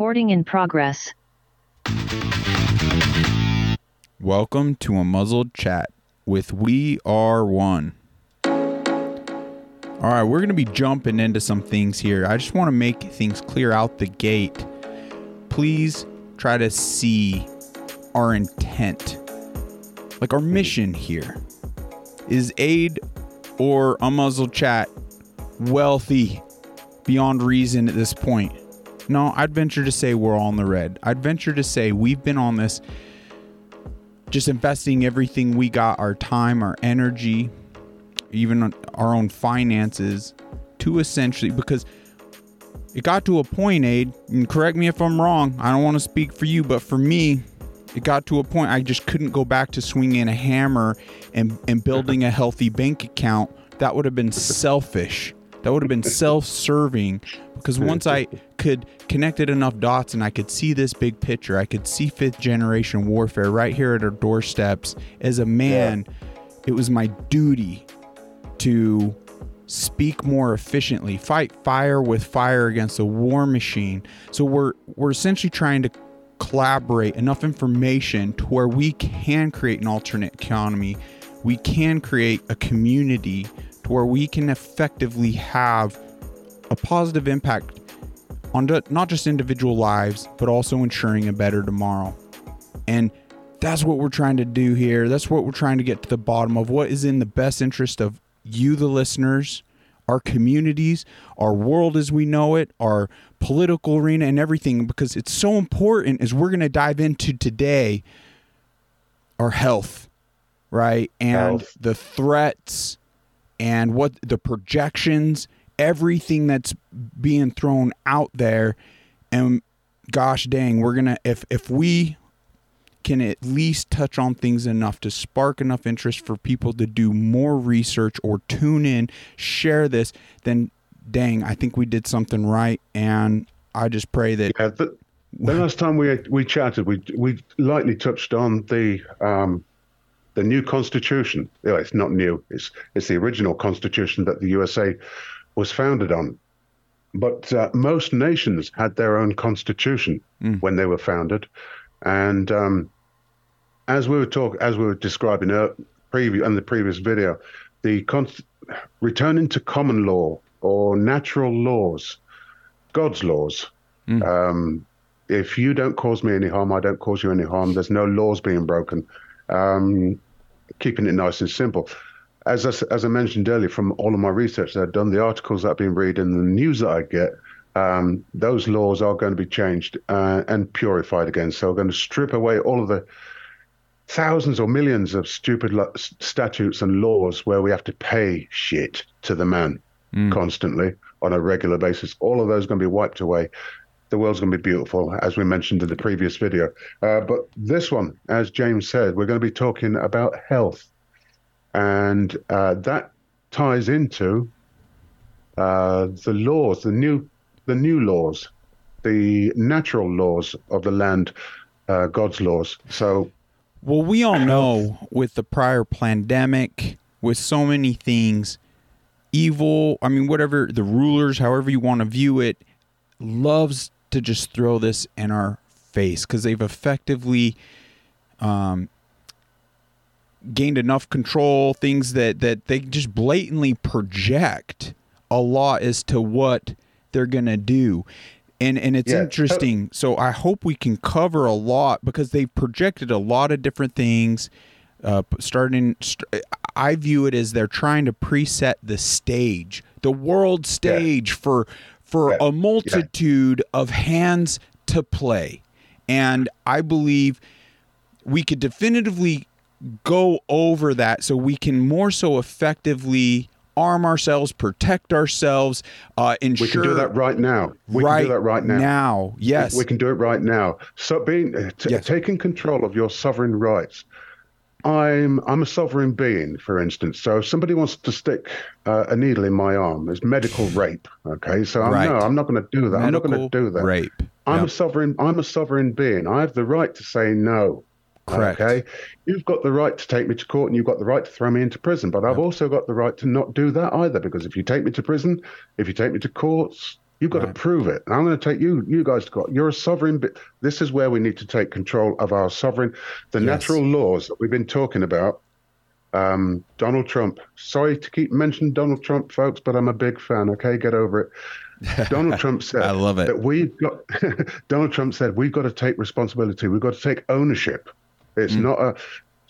Recording in progress. Welcome to a muzzled chat with We Are One. All right, we're going to be jumping into some things here. I just want to make things clear out the gate. Please try to see our intent. Like our mission here is aid or a muzzled chat wealthy beyond reason at this point. No, I'd venture to say we're all in the red. I'd venture to say we've been on this just investing everything we got our time, our energy, even our own finances to essentially because it got to a point, Ade, and correct me if I'm wrong. I don't want to speak for you, but for me, it got to a point I just couldn't go back to swinging a hammer and, and building a healthy bank account. That would have been selfish. That would have been self serving because once I could connected enough dots and I could see this big picture, I could see fifth generation warfare right here at our doorsteps. As a man, yeah. it was my duty to speak more efficiently, fight fire with fire against a war machine. So we're we're essentially trying to collaborate enough information to where we can create an alternate economy. We can create a community where we can effectively have a positive impact on not just individual lives, but also ensuring a better tomorrow. And that's what we're trying to do here. That's what we're trying to get to the bottom of what is in the best interest of you, the listeners, our communities, our world as we know it, our political arena, and everything, because it's so important as we're going to dive into today our health, right? And health. the threats and what the projections, everything that's being thrown out there. And gosh dang, we're going to, if, if we can at least touch on things enough to spark enough interest for people to do more research or tune in, share this, then dang, I think we did something right. And I just pray that. Yeah, the, the last time we we chatted, we we lightly touched on the um, the new constitution. Yeah, it's not new. It's it's the original constitution that the USA was founded on. But uh, most nations had their own constitution mm. when they were founded, and um, as we were talking, as we were describing uh, preview in the previous video, the returning to common law or natural laws, God's laws. Mm. Um, if you don't cause me any harm, I don't cause you any harm. There's no laws being broken. Um, keeping it nice and simple. As I, as I mentioned earlier, from all of my research that I've done, the articles that I've been reading, the news that I get, um, those laws are going to be changed uh, and purified again. So we're going to strip away all of the thousands or millions of stupid lo- statutes and laws where we have to pay shit to the man mm. constantly on a regular basis. All of those are going to be wiped away. The world's going to be beautiful, as we mentioned in the previous video. Uh, but this one, as James said, we're going to be talking about health. And uh, that ties into uh, the laws, the new, the new laws, the natural laws of the land, uh, God's laws. So well, we all know with the prior pandemic, with so many things, evil, I mean, whatever the rulers, however you want to view it, loves to just throw this in our face because they've effectively um, gained enough control, things that, that they just blatantly project a lot as to what they're going to do and and it's yeah. interesting so i hope we can cover a lot because they've projected a lot of different things uh, starting st- i view it as they're trying to preset the stage the world stage yeah. for for yeah. a multitude of hands to play and i believe we could definitively go over that so we can more so effectively arm ourselves, protect ourselves, uh, ensure. We can do that right now. We right can do that right now. Now, yes, we, we can do it right now. So, being t- yes. taking control of your sovereign rights. I'm I'm a sovereign being, for instance. So if somebody wants to stick uh, a needle in my arm, it's medical rape. Okay, so I'm, right. no, I'm not going to do that. Medical I'm not going to do that. Rape. I'm yep. a sovereign. I'm a sovereign being. I have the right to say no. Correct. Okay. You've got the right to take me to court and you've got the right to throw me into prison, but I've also got the right to not do that either because if you take me to prison, if you take me to courts, You've got Right. to prove it. And I'm going to take you. You guys got. You're a sovereign. But this is where we need to take control of our sovereign, the Yes. natural laws that we've been talking about. Um, Donald Trump. Sorry to keep mentioning Donald Trump, folks, but I'm a big fan. Okay, get over it. Donald Trump said I love it. that we've got. Donald Trump said we've got to take responsibility. We've got to take ownership. It's Mm. not a.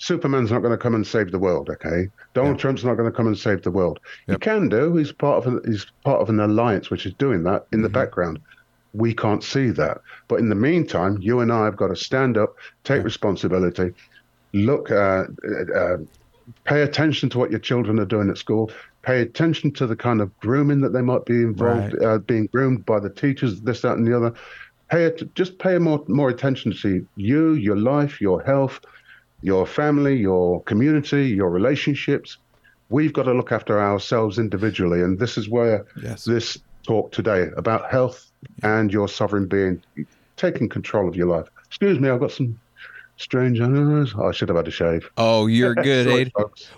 Superman's not going to come and save the world. Okay, Donald Trump's not going to come and save the world. He can do. He's part of. An, he's part of an alliance which is doing that in the Mm-hmm. background. We can't see that, but in the meantime, you and I have got to stand up, take responsibility, look, uh, uh, pay attention to what your children are doing at school. Pay attention to the kind of grooming that they might be involved, Right. uh, being groomed by the teachers, this, that, and the other. Pay it, just pay more more attention to you, your life, your health, your family, your community, your relationships. We've got to look after ourselves individually, and this is where Yes. this talk today about health and your sovereign being, taking control of your life. Excuse me, I've got some strange. Oh, I should have had a shave. Oh, you're good, Ade.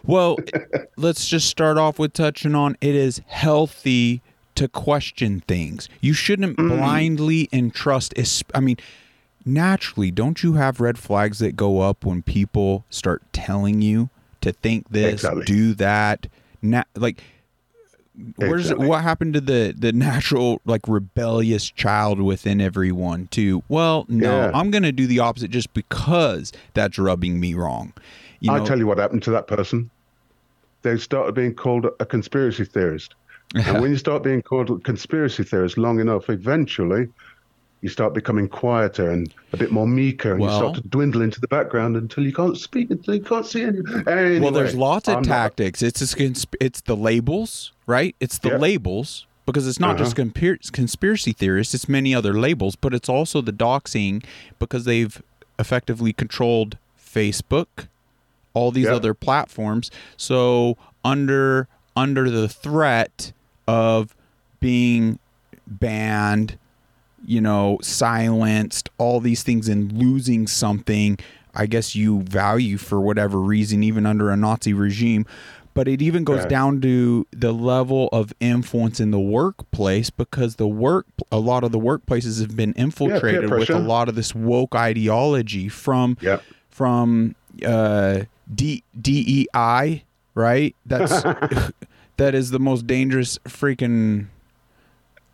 Well, let's just start off with touching on it is healthy to question things. You shouldn't Mm. blindly entrust. I mean, naturally, don't you have red flags that go up when people start telling you to think this, Exactly. do that? Na- like, where's Exactly. what happened to the the natural like rebellious child within everyone? To well, no, Yeah. I'm going to do the opposite just because that's rubbing me wrong. You I know, tell you what happened to that person. They started being called a conspiracy theorist. and when you start being called a conspiracy theorist long enough, eventually you start becoming quieter and a bit more meeker, and Well- you start to dwindle into the background until you can't speak, until you can't see anything. Anyway, well, there's lots of I'm not- tactics. It's just consp- it's the labels, right? It's the Yep. labels because it's not just Uh-huh. compir- conspiracy theorists. It's many other labels, but it's also the doxing because they've effectively controlled Facebook, all these Yep. other platforms. So under under the threat of being banned, you know, silenced, all these things, and losing something, I guess you value for whatever reason, even under a Nazi regime. But it even goes Yeah. down to the level of influence in the workplace because the work, a lot of the workplaces have been infiltrated with a lot of this woke ideology from Yep. from uh, D- DEI, right? That's that is the most dangerous freaking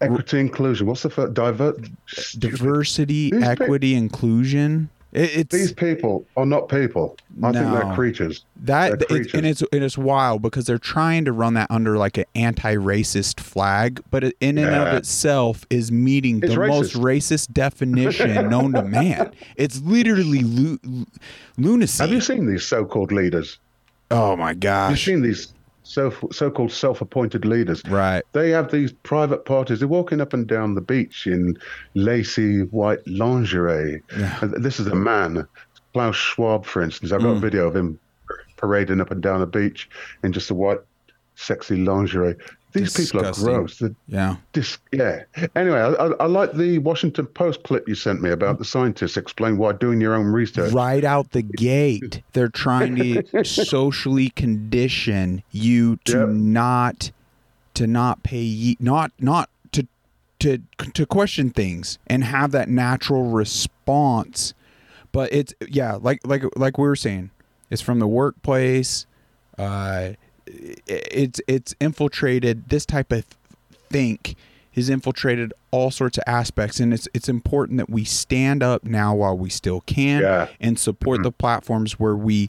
Equity inclusion. What's the first? Divert. diversity, These pe- equity, inclusion. It, it's These people are not people. I think they're creatures. that they're it's, and it's and it's wild because they're trying to run that under like an anti-racist flag, but it, in and of itself is meeting It's the most racist definition known to man. It's literally lu- lunacy. Have you seen these so-called leaders? oh my gosh! You've seen these so so-called self-appointed leaders. Right. They have these private parties. They're walking up and down the beach in lacy white lingerie. Yeah. This is a man, Klaus Schwab, for instance. I've got Mm. a video of him parading up and down the beach in just a white, sexy lingerie. These people are gross. They're Yeah. dis- yeah. Anyway, I, I, I like the Washington Post clip you sent me about the scientists explain why doing your own research. right out the gate they're trying to socially condition you to Yep. not to not pay ye- not not to to to question things and have that natural response but it's yeah like like like we were saying it's from the workplace uh it's it's infiltrated this type of think has infiltrated all sorts of aspects. And it's it's important that we stand up now while we still can Yeah. and support mm-hmm. the platforms where we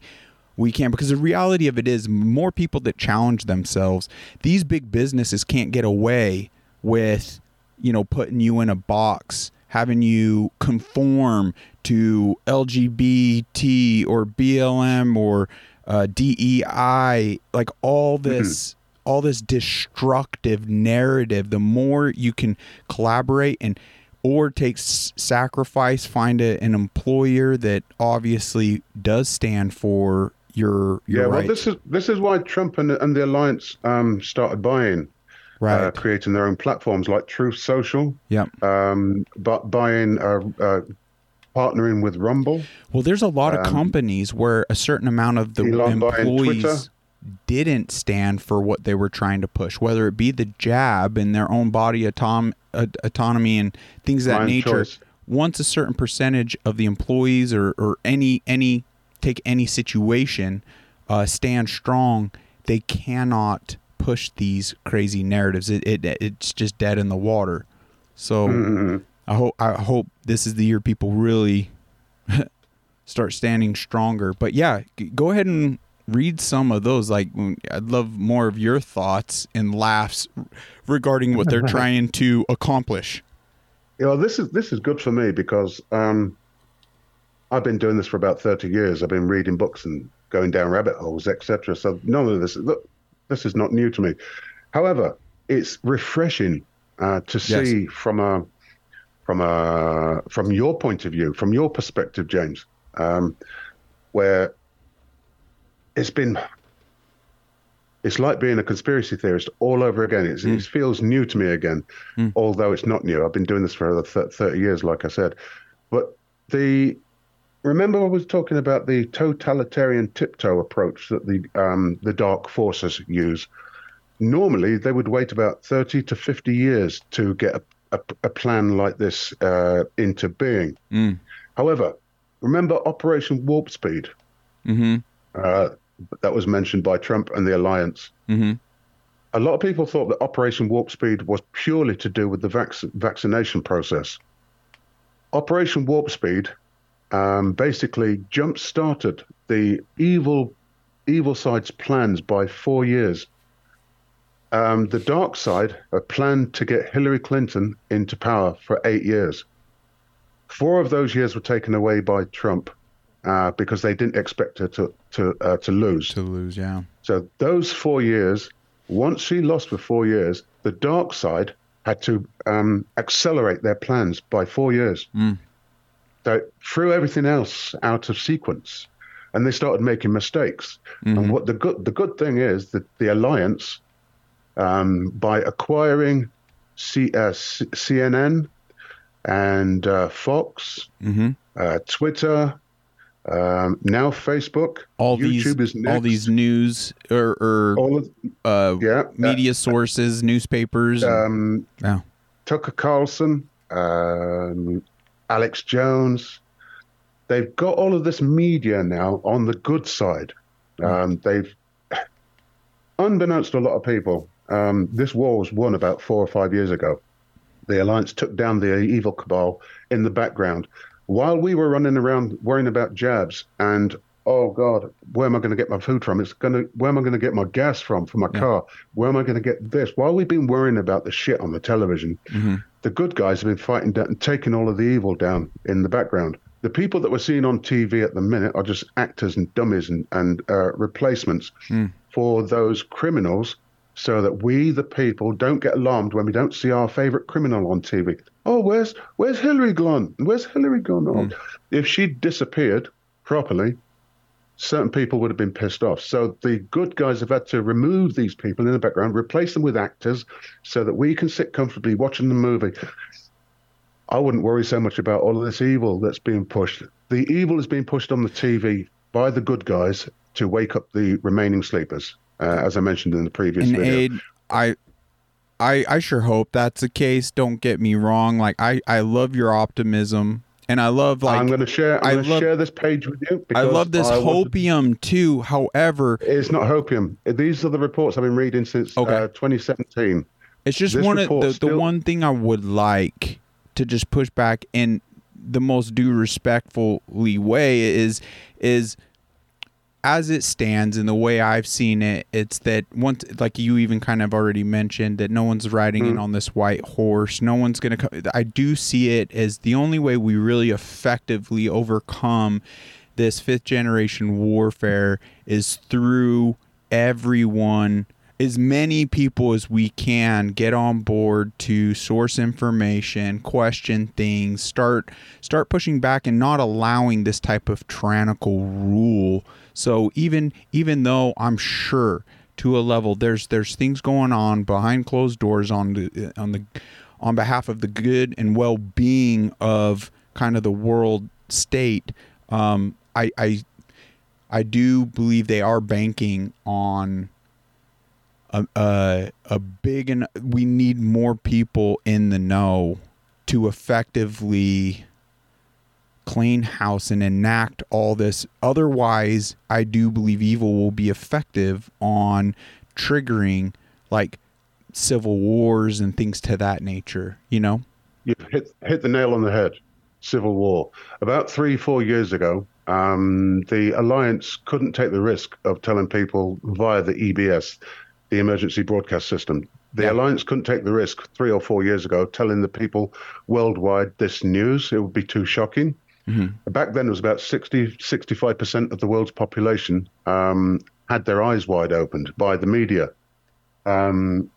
we can. Because the reality of it is more people that challenge themselves these big businesses can't get away with you know putting you in a box having you conform to lgbt or blm or uh, dei like all this all this destructive narrative the more you can collaborate and or take s- sacrifice find a, an employer that obviously does stand for your your Yeah, well, this is this is why Trump and, and the alliance um, started buying, right. uh, creating their own platforms like Truth Social, yep. Um, but buying, uh, uh, partnering with Rumble. well there's a lot of um, companies where a certain amount of the Elon employees didn't stand for what they were trying to push whether it be the jab and their own body atom uh, autonomy and things of that Mind nature. choice. Once a certain percentage of the employees or, or any any take any situation uh, stand strong, they cannot push these crazy narratives. It, it it's just dead in the water. So Mm-hmm. I hope I hope this is the year people really start standing stronger. But yeah, go ahead and read some of those. Like mm, I'd love more of your thoughts and laughs regarding what they're trying to accomplish. You know, this is this is good for me because um, I've been doing this for about thirty years. I've been reading books and going down rabbit holes, etc. So none of this look, this is not new to me. However, it's refreshing uh, to see from a from a from your point of view, from your perspective, James, um, where it's been. It's like being a conspiracy theorist all over again. It's, It feels new to me again, although it's not new. I've been doing this for 30 years, like I said. But the remember I was talking about the totalitarian tiptoe approach that the um, the dark forces use. Normally, they would wait about 30 to 50 years to get a, a, a plan like this uh, into being. However, remember Operation Warp Speed? Mm-hmm. Uh, that was mentioned by Trump and the alliance. Mm-hmm. A lot of people thought that Operation Warp Speed was purely to do with the vac- vaccination process. Operation Warp Speed um, basically jump started the evil, evil side's plans by four years. Um, the dark side had planned to get Hillary Clinton into power for eight years. Four of those years were taken away by Trump uh, because they didn't expect her to to uh, to lose. To lose, yeah. So those four years, once she lost for four years, the dark side had to um, accelerate their plans by four years. So it threw everything else out of sequence, and they started making mistakes. And what the good the good thing is that the alliance, um, by acquiring C, uh, C- CNN and uh, Fox, Mm-hmm. uh, Twitter, um, now Facebook, All YouTube these all these news or, or all of uh, yeah, media sources, newspapers. um. Tucker Carlson, um, Alex Jones. They've got all of this media now on the good side. Um, they've, unbeknownst to a lot of people, um, this war was won about four or five years ago. The alliance took down the evil cabal in the background while we were running around worrying about jabs and oh god, where am I going to get my food from? It's going to where am I going to get my gas from for my car? Where am I going to get this? While we've been worrying about the shit on the television, the good guys have been fighting down and taking all of the evil down in the background. The people that we're seeing on TV at the minute are just actors and dummies and, and uh, replacements for those criminals so that we, the people, don't get alarmed when we don't see our favorite criminal on TV. Oh, where's where's Hillary gone? Where's Hillary gone? Oh, hmm. if she'd disappeared properly, certain people would have been pissed off. So the good guys have had to remove these people in the background, replace them with actors, so that we can sit comfortably watching the movie. I wouldn't worry so much about all of this evil that's being pushed. The evil is being pushed on the TV by the good guys to wake up the remaining sleepers, uh, as I mentioned in the previous and video. Ade i i i sure hope that's the case don't get me wrong like i i love your optimism and i love like I'm going to share. I'm going to share this page with you. i love this I want to- too however It's not hopium. These are the reports I've been reading since Okay. uh, 2017. it's just this one of the, the one thing i would like to just push back in the most due respectfully way is is as it stands and the way I've seen it, it's that once, like you even kind of already mentioned, that no one's riding in mm. on this white horse. No one's going to come. I do see it as the only way we really effectively overcome this fifth generation warfare is through everyone as many people as we can get on board to source information, question things, start start pushing back and not allowing this type of tyrannical rule. So even even though I'm sure to a level there's there's things going on behind closed doors on the on the on behalf of the good and well-being of kind of the world state um, I, I I do believe they are banking on a, a, a big and we need more people in the know to effectively clean house and enact all this. Otherwise, I do believe evil will be effective on triggering like civil wars and things to that nature, you know? You hit hit the nail on the head. Civil war. About three, four years ago, um, the alliance couldn't take the risk of telling people via the EBS, the emergency broadcast system. The yeah. alliance couldn't take the risk three or four years ago telling the people worldwide this news. It would be too shocking. Mm-hmm. Back then, it was about 60, 65% of the world's population um, had their eyes wide opened by the media. Um,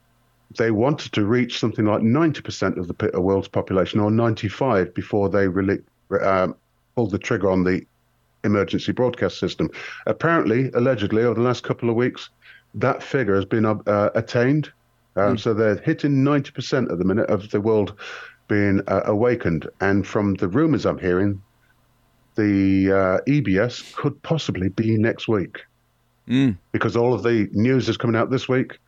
they wanted to reach something like 90% of the world's population, or 95, before they really um, pulled the trigger on the emergency broadcast system. Apparently, allegedly, over the last couple of weeks, that figure has been uh, attained. Um, mm. So they're hitting 90% at the minute of the world being uh, awakened. And from the rumors I'm hearing, the uh, EBS could possibly be next week. Mm. Because all of the news is coming out this week.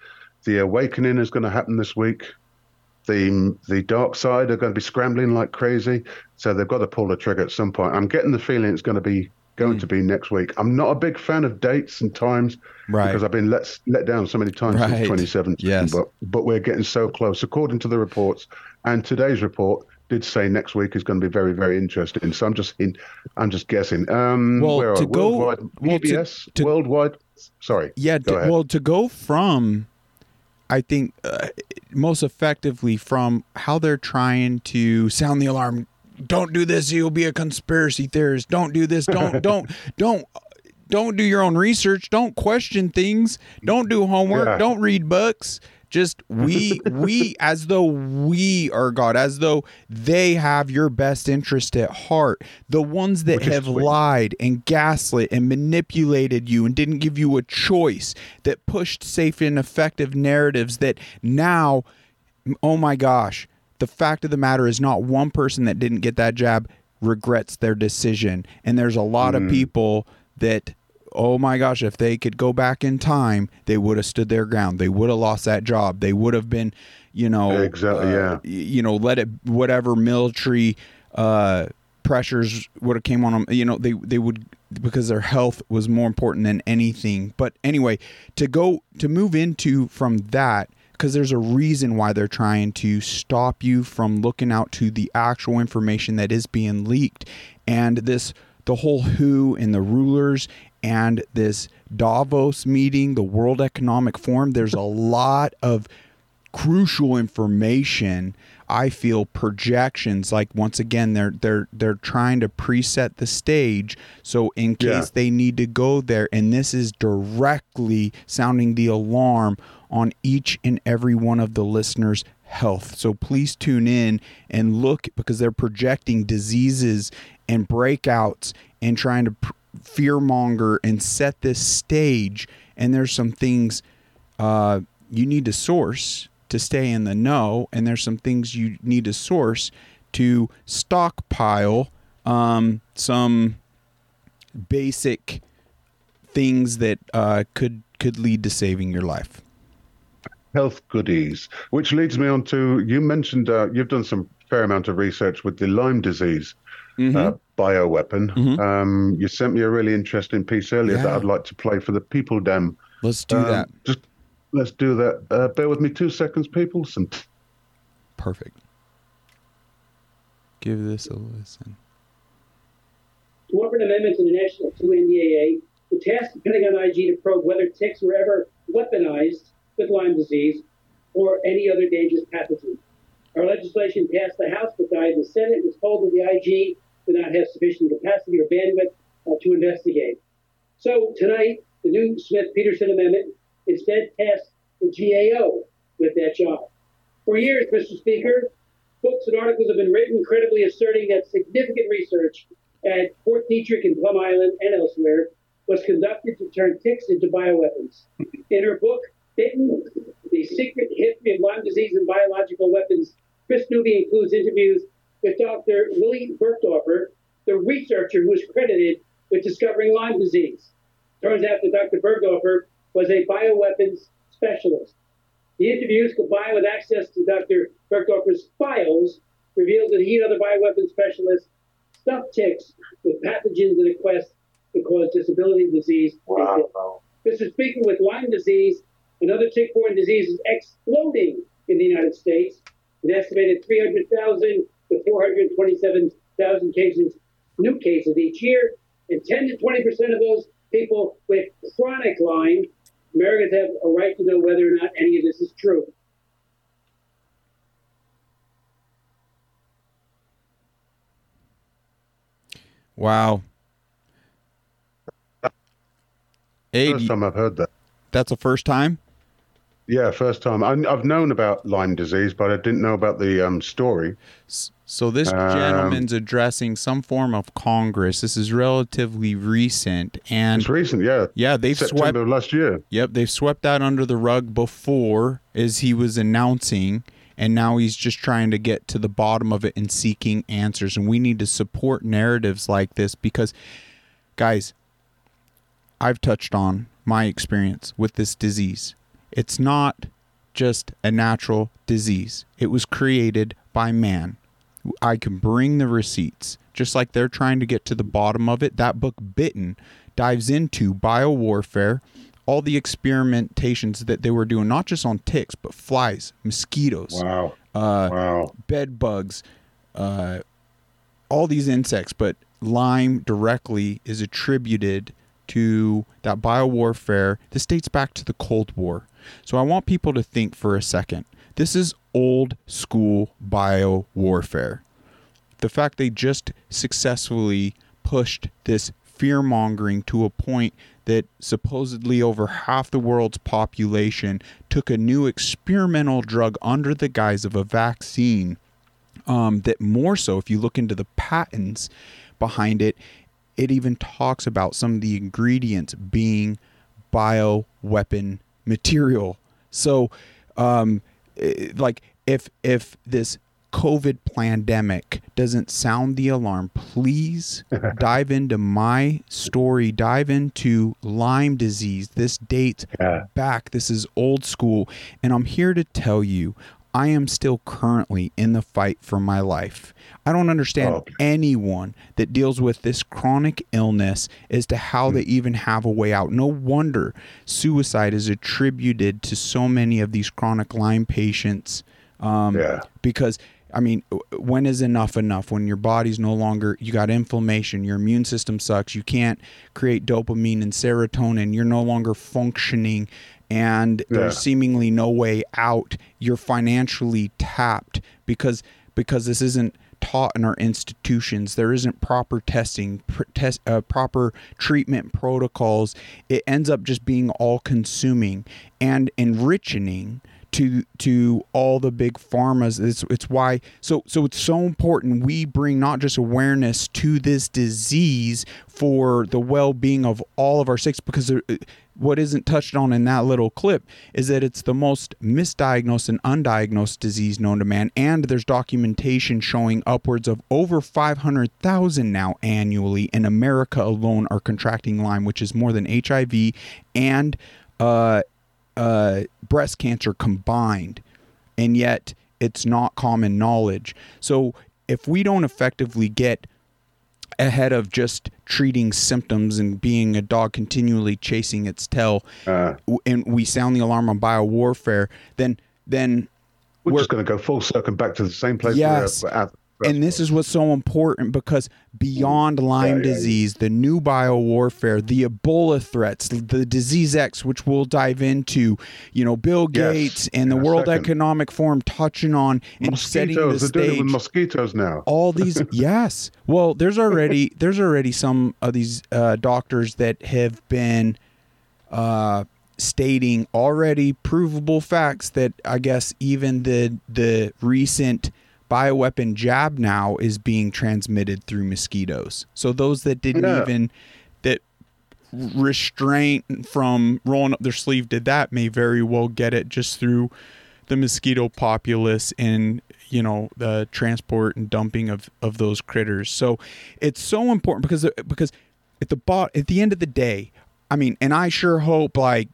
The awakening is going to happen this week. The the dark side are going to be scrambling like crazy, so they've got to pull the trigger at some point. I'm getting the feeling it's going to be going mm. to be next week. I'm not a big fan of dates and times right. because I've been let let down so many times right. since 2017. Yes. But but we're getting so close. According to the reports and today's report did say next week is going to be very very interesting. So I'm just in, I'm just guessing. Um, well, where to go worldwide, well, EBS, to, to, worldwide. Sorry. Yeah. To, well, to go from. I think uh, most effectively from how they're trying to sound the alarm don't do this you'll be a conspiracy theorist don't do this don't don't don't don't do your own research don't question things don't do homework yeah. don't read books just we we as though we are god as though they have your best interest at heart. The ones that Which have lied and gaslit and manipulated you and didn't give you a choice that pushed safe and effective narratives that now oh my gosh the fact of the matter is not one person that didn't get that jab regrets their decision. And there's a lot mm. of people that oh my gosh if they could go back in time they would have stood their ground. They would have lost that job. They would have been you know exactly uh, yeah. you know let it whatever military uh pressures would have came on them you know they they would because their health was more important than anything. But anyway to go to move into from that because there's a reason why they're trying to stop you from looking out to the actual information that is being leaked. And this, the whole WHO and the rulers and this Davos meeting, the World Economic Forum, there's a lot of crucial information. I feel projections like once again they're they're they're trying to preset the stage so in case yeah. they need to go there and this is directly sounding the alarm on each and every one of the listeners' health. So please tune in and look because they're projecting diseases and breakouts and trying to pr- fearmonger and set this stage. And there's some things uh, you need to source to stay in the know, and there's some things you need to source to stockpile um, some basic things that uh, could could lead to saving your life health goodies, which leads me on to you mentioned uh, you've done some fair amount of research with the Lyme disease mm-hmm. uh, bioweapon. Mm-hmm. Um, you sent me a really interesting piece earlier yeah. that I'd like to play for the people, Dem. Let's do um, that. Just let's do that. Uh, bear with me two seconds, people. Some t- Perfect. Give this a listen. To offer an amendment to the National 2 NDAA to task the Pentagon IG to probe whether ticks were ever weaponized with Lyme disease or any other dangerous pathogen. Our legislation passed the House but died in the Senate and was told that the IG did not have sufficient capacity or bandwidth uh, to investigate. So tonight, the new Smith-Peterson amendment instead tasked the GAO with that job. For years, Mr. Speaker, books and articles have been written credibly asserting that significant research at Fort Detrick and Plum Island and elsewhere was conducted to turn ticks into bioweapons. In her book, Bitten, The Secret History of Lyme Disease and Biological Weapons. Kris Newby includes interviews with Dr. Willy Burgdorfer, the researcher who was credited with discovering Lyme disease. Turns out that Dr. Burgdorfer was a bioweapons specialist. The interviews combined with access to Dr. Burgdorfer's files revealed that he and other bioweapons specialists stuffed ticks with pathogens in a quest to cause disability disease. Wow. Mr. Speaker, with Lyme disease and other tick-borne diseases exploding in the United States, an estimated 300,000 to 427,000 cases, new cases each year, and 10 to 20 percent of those people with chronic Lyme, Americans have a right to know whether or not any of this is true. Wow. Hey, First time I've heard that. that's the first time. Yeah, first time. I, I've known about Lyme disease, but I didn't know about the um, story. So this Um, gentleman's addressing some form of Congress. This is relatively recent, and It's recent, yeah. yeah, they've swept. September last year. Yep, they've swept that under the rug before, as he was announcing, and now he's just trying to get to the bottom of it and seeking answers. And we need to support narratives like this because, guys, I've touched on my experience with this disease. It's not just a natural disease, it was created by man. I can bring the receipts. Just like they're trying to get to the bottom of it, that book, Bitten, dives into biowarfare, all the experimentations that they were doing, not just on ticks, but flies, mosquitoes, Wow. uh, Wow. bed bugs, uh, all these insects, but Lyme directly is attributed to that biowarfare. This dates back to the Cold War. So I want people to think for a second. This is old school bio warfare. The fact they just successfully pushed this fear mongering to a point that supposedly over half the world's population took a new experimental drug under the guise of a vaccine um, that more so, if you look into the patents behind it, it even talks about some of the ingredients being bioweapon material. So, um, eh, like if if this COVID pandemic doesn't sound the alarm, please dive into my story. Dive into Lyme disease. This dates Yeah. back. This is old school. And I'm here to tell you, I am still currently in the fight for my life. I don't understand Oh. anyone that deals with this chronic illness as to how they even have a way out. No wonder suicide is attributed to so many of these chronic Lyme patients. Um, Yeah. Because I mean, when is enough enough? When your body's no longer, you got inflammation, your immune system sucks, you can't create dopamine and serotonin, you're no longer functioning, and there's seemingly no way out. You're financially tapped because because this isn't taught in our institutions. There isn't proper testing, pr- test, uh, proper treatment protocols. It ends up just being all consuming and enriching to to all the big pharmas. It's it's why so so it's so important we bring not just awareness to this disease for the well-being of all of our six because there, what isn't touched on in that little clip is that it's the most misdiagnosed and undiagnosed disease known to man and there's documentation showing upwards of over 500,000 now annually in America alone are contracting Lyme which is more than HIV and uh uh, breast cancer combined, and yet it's not common knowledge. So if we don't effectively get ahead of just treating symptoms and being a dog continually chasing its tail, Uh, and we sound the alarm on biowarfare, then then we're, We're- just going to go full circle back to the same place Yes. we were at. And this is what's so important because beyond Lyme Yeah, yeah, yeah. disease, the new biowarfare, the Ebola threats, the disease X, which we'll dive into, you know, Bill Yes, Gates and the World second. Economic Forum touching on and setting the mosquitoes. They're doing it with mosquitoes now. All these, yes. Well, there's already there's already some of these uh, doctors that have been uh, stating already provable facts that I guess even the the recent bioweapon jab now is being transmitted through mosquitoes. So those that didn't Yeah. even that restraint from rolling up their sleeve did that may very well get it just through the mosquito populace and you know the transport and dumping of of those critters. So it's so important because because at the bot at the end of the day, I mean, and I sure hope like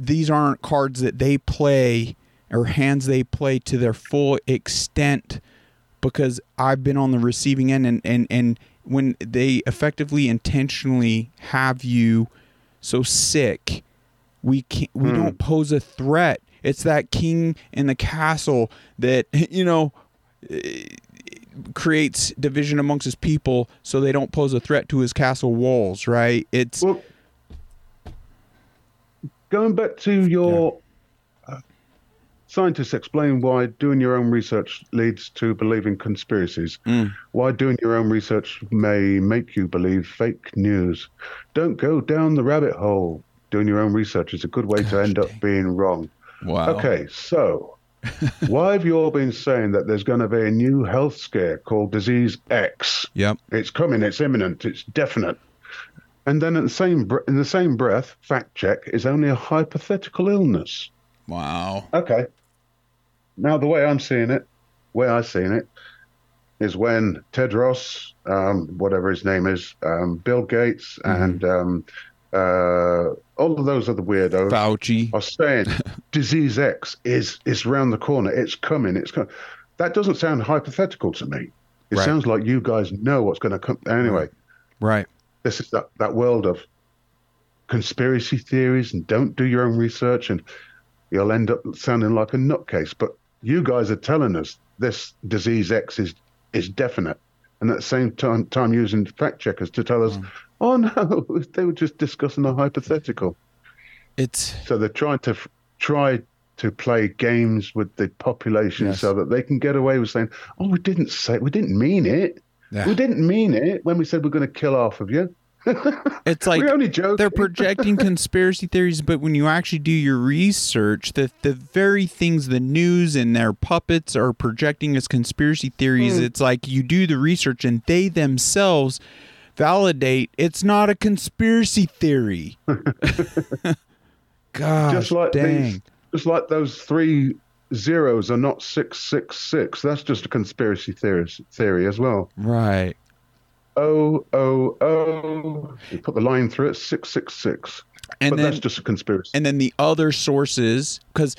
these aren't cards that they play or hands they play to their full extent because I've been on the receiving end and and and when they effectively intentionally have you so sick we can't we Hmm. don't pose a threat. It's that king in the castle that you know eh, creates division amongst his people so they don't pose a threat to his castle walls right? It's Well, going back to your scientists explain why doing your own research leads to believing conspiracies. Mm. Why doing your own research may make you believe fake news. Don't go down the rabbit hole. Doing your own research is a good way to Gosh end up being wrong. wow Okay, so why have you all been saying that there's going to be a new health scare called Disease X? yep It's coming. It's imminent. It's definite. And then, at the same br- in the same breath, fact check is only a hypothetical illness. wow Okay. Now, the way I'm seeing it, way I've seen it, is when Tedros, um, whatever his name is, um, Bill Gates, and um, uh, all of those other weirdos fauci are saying disease X is is around the corner. It's coming. It's coming. That doesn't sound hypothetical to me. It Right. sounds like you guys know what's going to come. Anyway, right this is that, that world of conspiracy theories and don't do your own research and you'll end up sounding like a nutcase. But you guys are telling us this disease X is is definite. And at the same time, time using fact checkers to tell us, mm. oh no, they were just discussing a hypothetical. it's So they're trying to f- try to play games with the population Yes. so that they can get away with saying, "Oh, we didn't say, we didn't mean it. Yeah. We didn't mean it when we said we're going to kill half of you. It's like we're only joking." they're projecting conspiracy theories, but when you actually do your research, the the very things the news and their puppets are projecting as conspiracy theories, Hmm. it's like you do the research and they themselves validate it's not a conspiracy theory. Gosh, just like dang. these, just like those three zeros are not six six six. That's just a conspiracy theory theory as well. Right. Oh oh oh! You put the line through it. Six six six. And But then that's just a conspiracy. and then the other sources because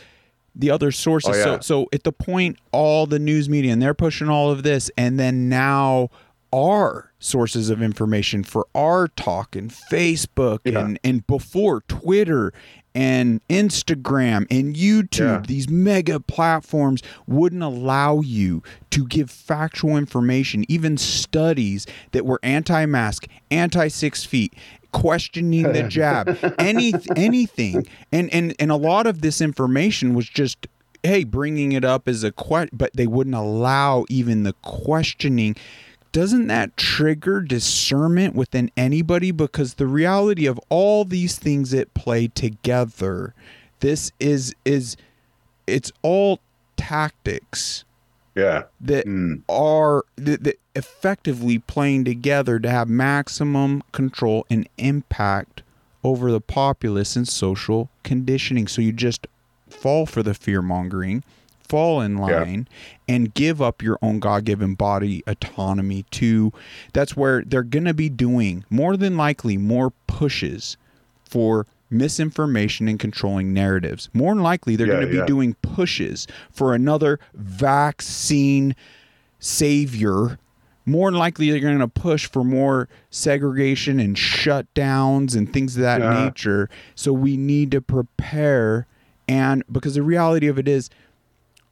the other sources Oh, yeah. so so at the point all the news media and they're pushing all of this and then now our sources of information for our talk and facebook Yeah. and and before twitter and instagram and youtube Yeah. these mega platforms wouldn't allow you to give factual information even studies that were anti-mask anti-six feet questioning the jab any anything and and and a lot of this information was just hey bringing it up as a question but they wouldn't allow even the questioning doesn't that trigger discernment within anybody because the reality of all these things that play together this is is it's all tactics yeah. that Mm. are that, that effectively playing together to have maximum control and impact over the populace and social conditioning. So you just fall for the fear mongering, fall in line, and give up your own God given body autonomy to. That's where they're going to be doing more than likely more pushes for misinformation and controlling narratives. More than likely, they're Yeah, going to be yeah. doing pushes for another vaccine savior. More than likely, they're going to push for more segregation and shutdowns and things of that Yeah. nature. So we need to prepare. And because the reality of it is,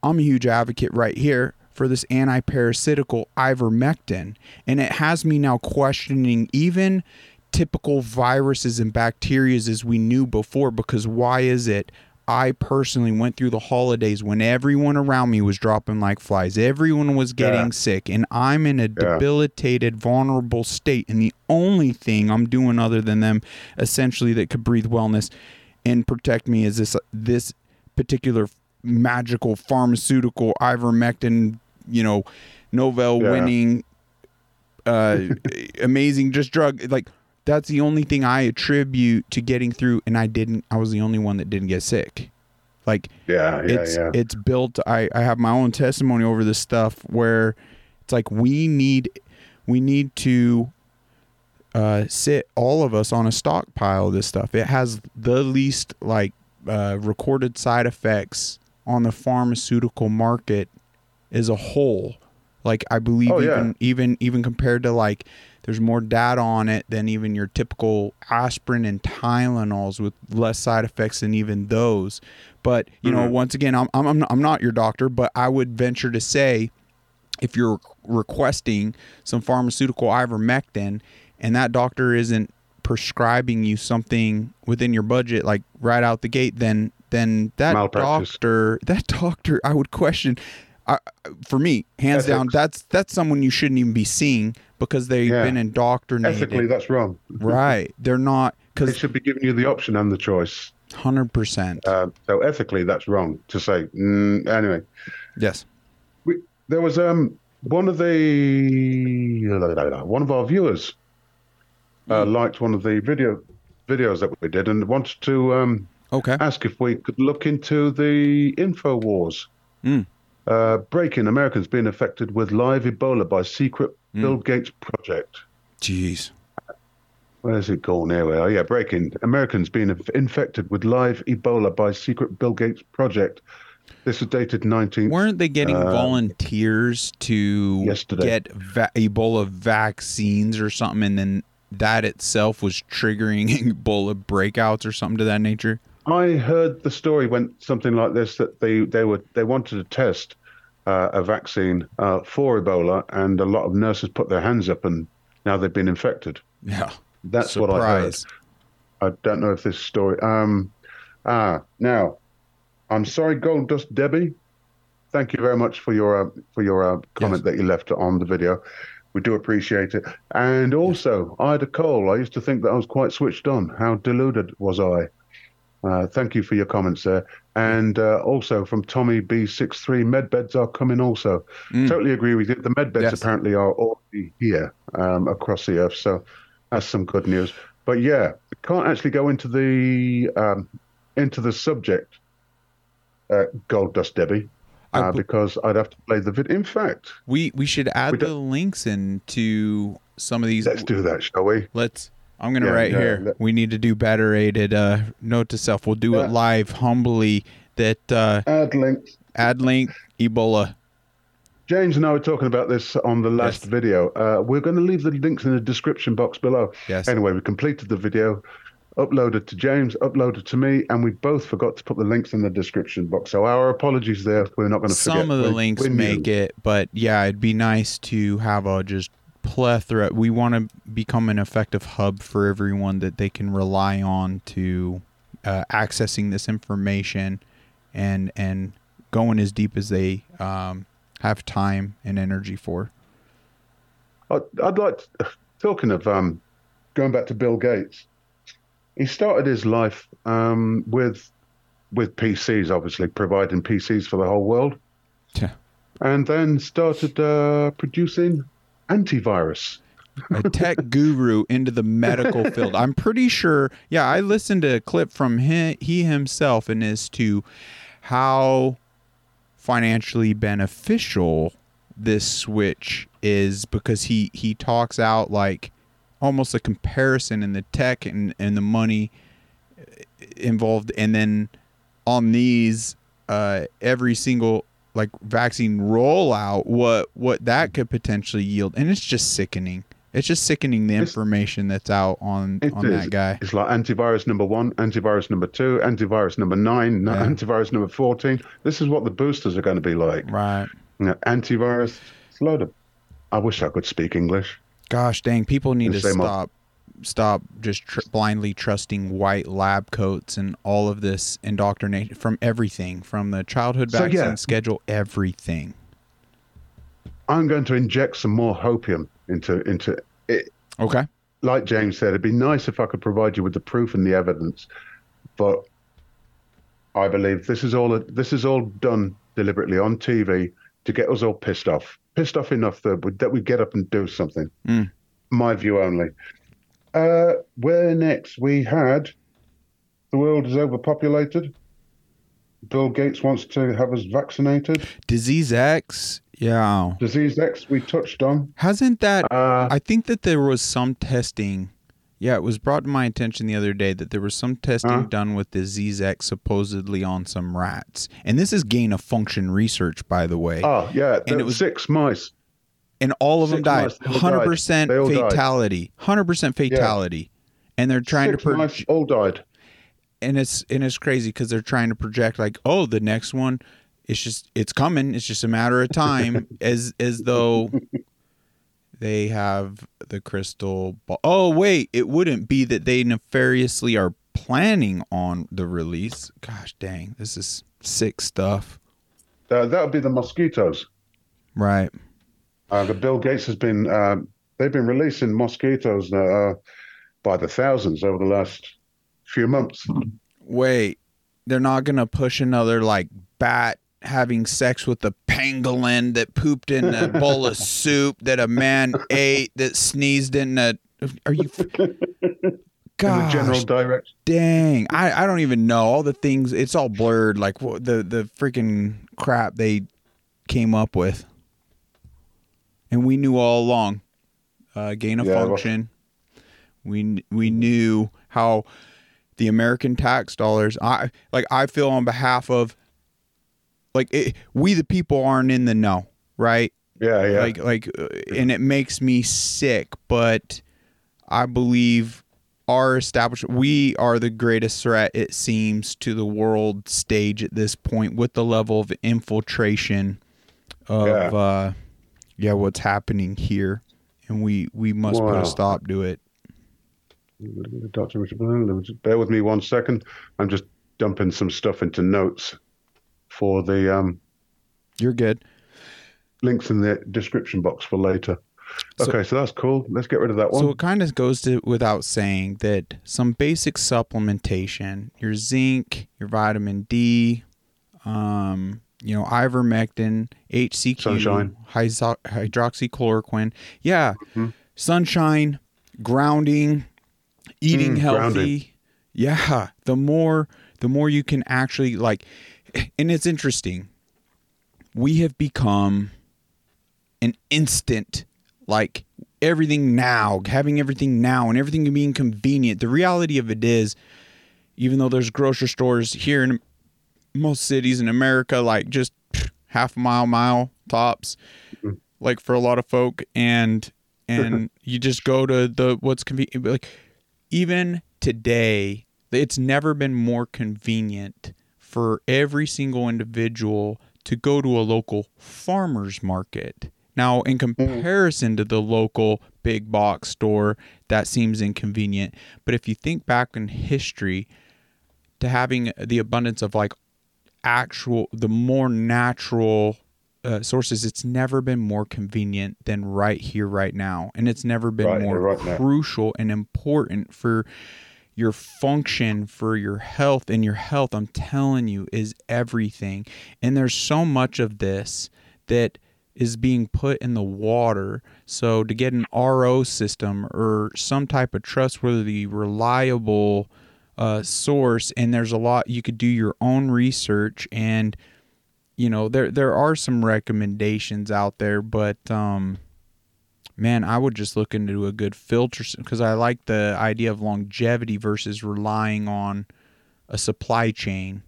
I'm a huge advocate right here for this anti-parasitical ivermectin, and it has me now questioning even typical viruses and bacteria as we knew before. Because why is it? I personally went through the holidays when everyone around me was dropping like flies. Everyone was getting Yeah. sick, and I'm in a debilitated, vulnerable state. And the only thing I'm doing other than them essentially that could breathe wellness and protect me is this this particular magical pharmaceutical ivermectin, you know, Nobel Yeah. winning uh amazing just drug like that's the only thing I attribute to getting through and I didn't I was the only one that didn't get sick. Like Yeah, yeah, it's yeah. it's built I, I have my own testimony over this stuff where it's like we need we need to uh sit all of us on a stockpile of this stuff. It has the least like uh, recorded side effects on the pharmaceutical market as a whole. Like I believe Oh, yeah. even even even compared to like there's more data on it than even your typical aspirin and Tylenols with less side effects than even those. But you know, Mhm. once again, I'm I'm I'm not your doctor, but I would venture to say if you're requesting some pharmaceutical ivermectin and that doctor isn't prescribing you something within your budget like right out the gate then then that Malpractice. doctor that doctor I would question I, for me hands down that's that's someone you shouldn't even be seeing because they've Yeah. been indoctrinated Ethically, that's wrong. right they're not because They should be giving you the option and the choice. 100% Um, so ethically, that's wrong to say. Mm, anyway, yes we, there was um one of the one of our viewers uh, liked one of the video videos that we did and wanted to um, okay ask if we could look into the info wars. Mm. Uh, breaking Americans being affected with live Ebola by secret Bill Gates project. jeez Where's it gone here? Oh, yeah, breaking. Americans being infected with live Ebola by secret Bill Gates project. This is dated 19th. Weren't they getting Uh, volunteers to yesterday. get va- Ebola vaccines or something, and then that itself was triggering Ebola breakouts or something to that nature? I heard the story went something like this: that they they were they wanted to test uh, a vaccine uh, for Ebola, and a lot of nurses put their hands up, and now they've been infected. Yeah, That's what I heard. I don't know if this story. Um, ah, now, I'm sorry, Gold Dust Debbie. Thank you very much for your uh, for your uh, comment that you left on the video. We do appreciate it. And also, Ida Cole. I used to think that I was quite switched on. How deluded was I? Uh, thank you for your comments there. And uh, also from Tommy B63, medbeds are coming also. Totally agree with you. The medbeds Mm. Yes. apparently are already here um, across the earth. So that's some good news. But yeah, can't actually go into the um, into the subject, uh, Gold Dust Debbie, uh, because I'd have to play the vid. In fact, We we should add We the links into some of these. let's do that, shall we? Let's. I'm gonna Yeah, write here. let- we need to do better. Aided. Uh, note to self. We'll do it live, humbly. That uh, Add link. add link Ebola. James and I were talking about this on the last Yes. video. Uh, we're going to leave the links in the description box below. Yes. Anyway, we completed the video, uploaded to James, uploaded to me, and we both forgot to put the links in the description box. So our apologies there. We're not going to forget. Some of the We're- links we're make it, but yeah, it'd be nice to have a just plethora. We want to become an effective hub for everyone that they can rely on to uh, accessing this information and and going as deep as they um, have time and energy for. I'd, I'd like to, talking of um, going back to Bill Gates. He started his life um, with with PCs, obviously providing PCs for the whole world, Yeah. and then started uh, producing antivirus. a tech guru into the medical field. I'm pretty sure. Yeah, I listened to a clip from him, he himself and as to how financially beneficial this switch is because he he talks out like almost a comparison in the tech and, and the money involved and then on these uh every single like vaccine rollout what what that could potentially yield and it's just sickening it's just sickening the information that's out on on is. that guy It's like antivirus number one, antivirus number two, antivirus number nine, Yeah. antivirus number 14. This is what the boosters are going to be like. right You know, antivirus, it's load of. I wish I could speak English. gosh dang people need to stop stop just tr- blindly trusting white lab coats and all of this indoctrination from everything from the childhood So, vaccine yeah. schedule everything I'm going to inject some more hopium into into it. okay Like James said, it'd be nice if I could provide you with the proof and the evidence, but I believe this is all this is all done deliberately on TV to get us all pissed off, pissed off enough that we, that we get up and do something. Mm. My view only. Uh, where next? We had the world is overpopulated. Bill Gates wants to have us vaccinated. disease x yeah Disease X we touched on. hasn't that Uh, I think that there was some testing Yeah, it was brought to my attention the other day that there was some testing Huh? done with the Disease X supposedly on some rats. And this is gain of function research, by the way. Oh yeah, there it was- six mice. And all of them six died. mice, they all died. Hundred percent They all died. fatality. Hundred percent fatality. And they're trying six to project, all died. and it's and it's crazy because they're trying to project like, oh, the next one, it's just it's coming. It's just a matter of time, as as though they have the crystal ball. Oh wait, it wouldn't be that they nefariously are planning on the release. Gosh dang, this is sick stuff. Uh, that would be the mosquitoes. Right. Uh, the Bill Gates has been um, they've been releasing mosquitoes uh, by the thousands over the last few months. wait, they're not gonna push another like bat having sex with a pangolin that pooped in a bowl of soup that a man ate that sneezed in a. Are you? Gosh, general direction. dang! I I don't even know all the things. It's all blurred. Like what the the freaking crap they came up with, and we knew all along. Uh, gain of Yeah, well- function. We we knew how the American tax dollars. I like. I feel on behalf of like it, we the people aren't in the know, right? Yeah, yeah. Like like, uh, and it makes me sick. But I believe our establishment. We are the greatest threat. It seems to the world stage at this point with the level of infiltration of Yeah. uh, yeah, what's happening here, and we we must put a stop to it. Dr. Richard, Brennan, bear with me one second. I'm just dumping some stuff into notes for the um, You're good. links in the description box for later. So- Okay, so, that's cool. Let's get rid of that one. So it kind of goes to without saying that some basic supplementation, your zinc, your vitamin D, um, you know, ivermectin, HCQ, Sunshine. hyso- hydroxychloroquine, yeah, Mhm. sunshine, grounding, eating Mm, healthy, grounding. yeah. The more, the more you can actually like, and it's interesting. We have become an instant like everything now, having everything now and everything being convenient. The reality of it is, even though there's grocery stores here in most cities in America, like just half a mile, mile tops, mm-hmm. like for a lot of folk, and and you just go to the what's convenient. Like even today, it's never been more convenient for every single individual to go to a local farmer's market. Now, in mm. comparison to the local big box store, that seems inconvenient. But if you think back in history to having the abundance of like actual, the more natural uh, sources, it's never been more convenient than right here, right now. And it's never been Right more right now. crucial and important for your function for your health and your health i'm telling you is everything and there's so much of this that is being put in the water so to get an ro system or some type of trustworthy reliable uh, source and there's a lot you could do your own research and you know there there are some recommendations out there but um man, I would just look into a good filter because I like the idea of longevity versus relying on a supply chain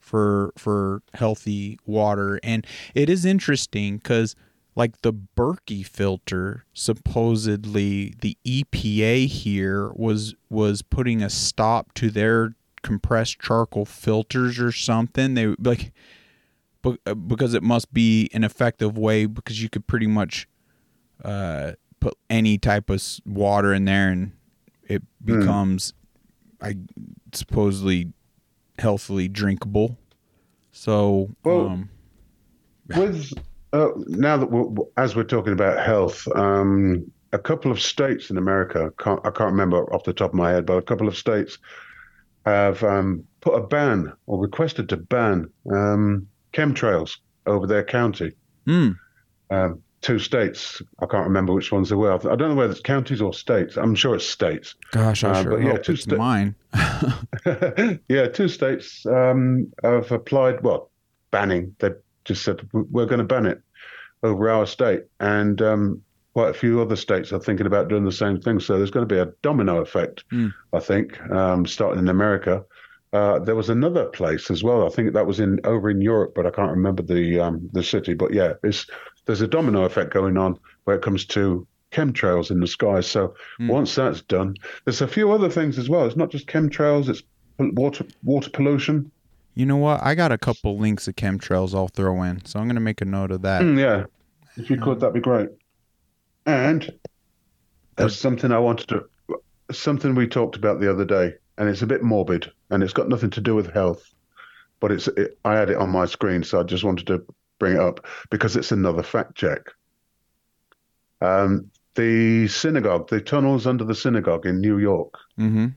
for for healthy water. And it is interesting because like the Berkey filter, supposedly the EPA here was was putting a stop to their compressed charcoal filters or something. They like uh, because it must be an effective way because you could pretty much uh, put any type of water in there and it Hmm. becomes I supposedly healthily drinkable. So Well, um, With uh, now that we're, as we're talking about health, um, a couple of states in America, can't, I can't remember off the top of my head, but a couple of states have um, put a ban or requested to ban um, chemtrails over their county. hmm, Um, two states, I can't remember which ones they were. I don't know whether it's counties or states. I'm sure it's states. gosh, I Uh, sure yeah, two it's sta- mine. yeah, two states um, have applied, well, banning. They just said, we're going to ban it over our state. And um, quite a few other states are thinking about doing the same thing. So there's going to be a domino effect, Mm. I think, um, starting in America. Uh, there was another place as well. I think that was in over in Europe, but I can't remember the um, the city. But yeah, it's there's a domino effect going on where it comes to chemtrails in the sky. So Mm. once that's done, there's a few other things as well. It's not just chemtrails; it's water water pollution. You know what? I got a couple links of chemtrails I'll throw in, so I'm gonna make a note of that. Mm, yeah, if you could, that'd be great. And there's something I wanted to, something we talked about the other day, and it's a bit morbid, and it's got nothing to do with health, but it's it, I had it on my screen, so I just wanted to bring it up because it's another fact check. Um, the synagogue, the tunnels under the synagogue in New York. Mm-hmm.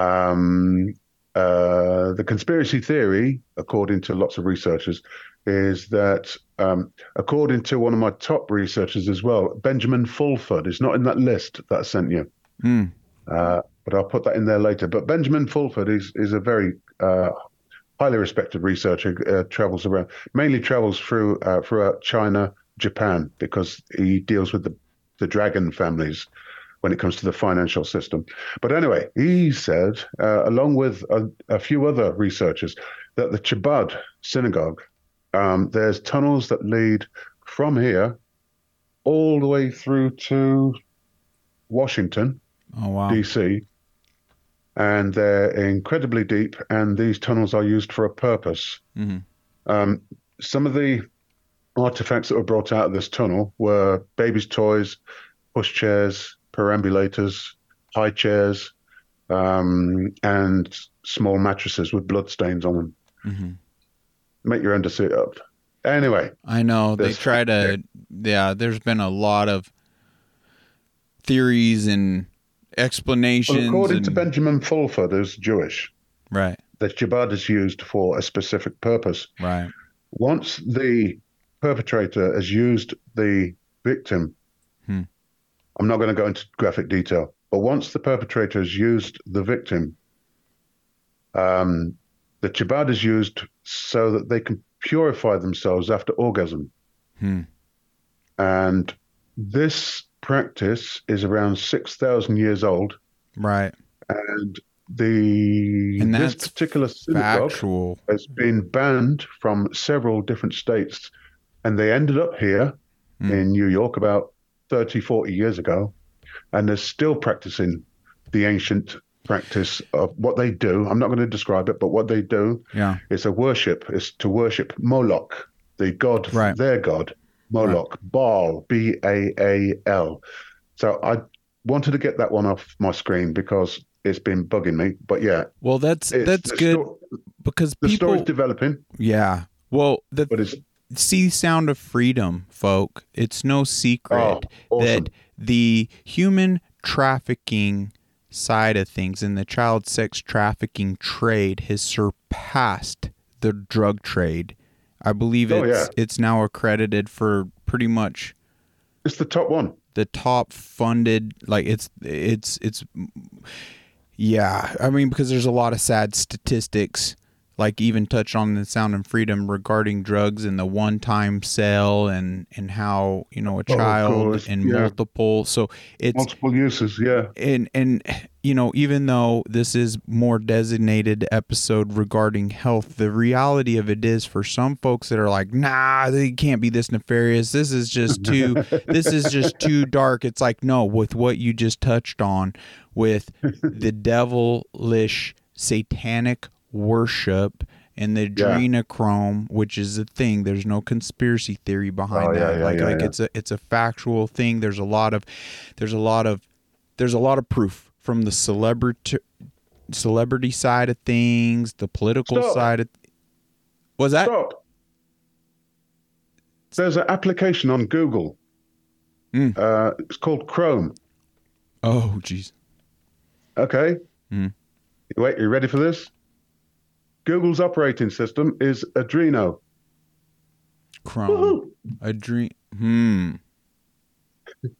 Um, uh, the conspiracy theory, according to lots of researchers, is that, um, according to one of my top researchers as well, Benjamin Fulford is not in that list that I sent you, Mm. uh, but I'll put that in there later. But Benjamin Fulford is is a very uh, highly respected researcher. Uh, travels around, mainly travels through uh, throughout China, Japan, because he deals with the the dragon families when it comes to the financial system. But anyway, he said, uh, along with a, a few other researchers, that the Chabad synagogue, um, there's tunnels that lead from here all the way through to Washington, Oh wow. DC, and they're incredibly deep, and these tunnels are used for a purpose. Mhm. Um, some of the artifacts that were brought out of this tunnel were babies' toys, pushchairs, perambulators, high chairs, um, and small mattresses with bloodstains on them. hmm Make your own to sit up. Anyway, I know they try to. Yeah, there's been a lot of theories and explanations. well, according to Benjamin Fulford, who's Jewish, right, the Chabad is used for a specific purpose. right. Once the perpetrator has used the victim. I'm not going to go into graphic detail, but once the perpetrator has used the victim, um, the Chabad is used so that they can purify themselves after orgasm. Hmm. And this practice is around 6,000 years old. Right. And the And this particular synagogue Factual. has been banned from several different states. And they ended up here Hmm. in New York about 30, 40 years ago. And they're still practicing the ancient practice of what they do. I'm not going to describe it, but what they do Yeah. is a worship, is to worship Moloch, the god, Right. their god, Moloch, Baal, B A A L. So I wanted to get that one off my screen because it's been bugging me. But yeah, Well, that's that's good sto- because the people. story's developing, yeah. Well, the but it's see sound of freedom, folk. It's no secret Oh, awesome. that the human trafficking side of things and the child sex trafficking trade has surpassed the drug trade. I believe Oh, it's yeah. it's now accredited for pretty much it's the top one. the top funded like it's it's it's yeah i mean because there's a lot of sad statistics like even touch on the sound and freedom regarding drugs and the one-time sale and and how you know a oh, child course, and yeah. multiple so it's Multiple uses, yeah. and and you know even though this is more designated episode regarding health the reality of it is for some folks that are like nah they can't be this nefarious this is just too this is just too dark it's like no with what you just touched on with the devilish satanic worship and the adrenochrome which is a thing there's no conspiracy theory behind Oh, that yeah, like yeah, like yeah. it's a it's a factual thing there's a lot of there's a lot of there's a lot of proof from the celebrity celebrity side of things, the political Stop. side of was that Stop. There's an application on Google. Mm. Uh, it's called Chrome. oh jeez Okay. Mm. Wait, you ready for this? Google's operating system is Adreno. Chrome Woohoo! a dream hmm So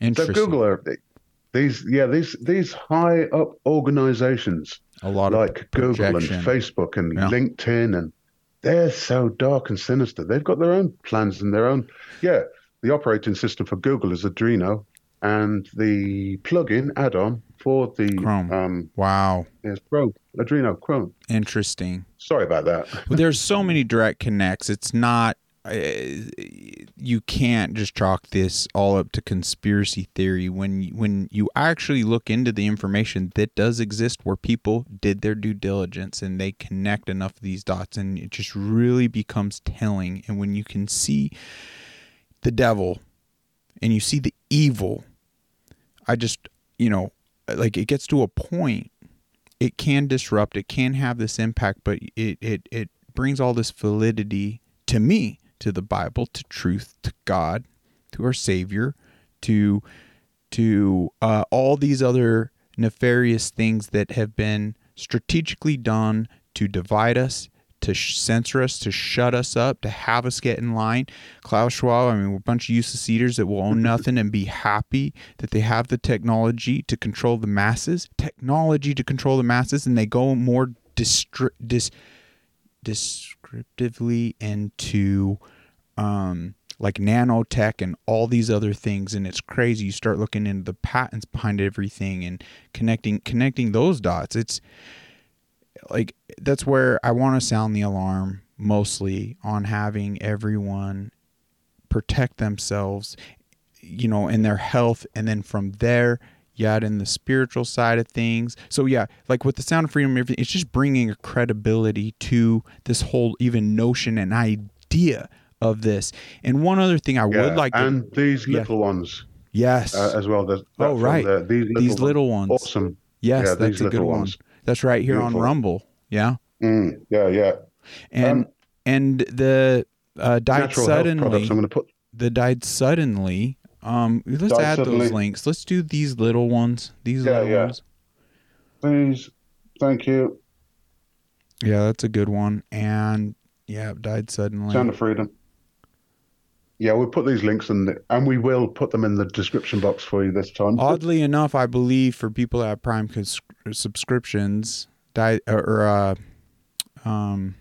interesting Google are these yeah these these high up organizations a lot like Google and. Facebook and Yeah. LinkedIn and they're so dark and sinister. They've got their own plans and their own yeah. the operating system for Google is Adreno, and the plugin add-on for the Chrome. Um, Wow. is Chrome, Adreno Chrome. Interesting. Sorry about that. Well, there's so many direct connects. It's not. Uh, you can't just chalk this all up to conspiracy theory when when you actually look into the information that does exist where people did their due diligence and they connect enough of these dots and it just really becomes telling and when you can see the devil and you see the evil I just you know like it gets to a point it can disrupt it can have this impact but it it it brings all this validity to me to the bible to truth to god to our savior to to uh, all these other nefarious things that have been strategically done to divide us to sh- censor us to shut us up to have us get in line. Klaus schwab i mean we're a bunch of useless eaters that will own nothing and be happy that they have the technology to control the masses technology to control the masses and they go more distri- dis- descriptively into um, like nanotech and all these other things and it's crazy. You start looking into the patents behind everything and connecting connecting those dots. It's like that's where i want to sound the alarm mostly on having everyone protect themselves you know in their health and then from there yeah in the spiritual side of things so yeah like with the sound of freedom it's just bringing a credibility to this whole even notion and idea of this and one other thing i Yeah, would like to and these yeah. little ones yes uh, as well. There's Oh, right. there. These little, these little ones awesome. yes yeah, that's these a good one ones. That's right here on rumble yeah Mm, yeah, yeah. and Um, and the uh, died Natural health products. suddenly I'm to put. the died suddenly um let's Died add suddenly. those links let's do these little ones these Yeah, little yeah. ones Please, thank you. yeah that's a good one and yeah died suddenly Sound of freedom. Yeah, we'll put these links in, the, and we will put them in the description box for you this time. oddly enough i believe for people that have prime cons- subscriptions died or uh um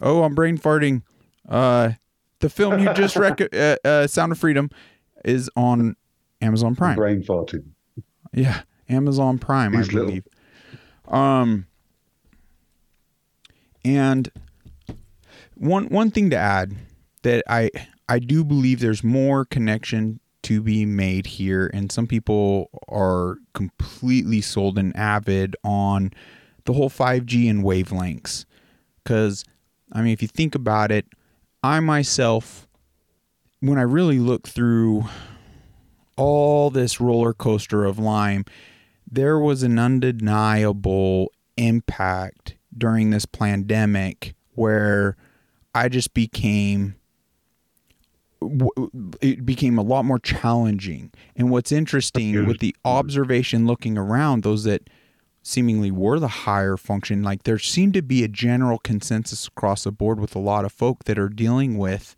oh i'm brain farting uh the film you just rec- uh, uh, sound of freedom is on amazon prime Brain farting. Yeah, Amazon Prime, These I little- believe. Um, and one one thing to add that I I do believe there's more connection to be made here, and some people are completely sold and avid on the whole 5G and wavelengths. Because I mean, if you think about it, I myself, when I really look through all this roller coaster of Lyme, there was an undeniable impact during this pandemic where I just became it became a lot more challenging. And what's interesting with the observation looking around those that seemingly were the higher function like there seemed to be a general consensus across the board with a lot of folk that are dealing with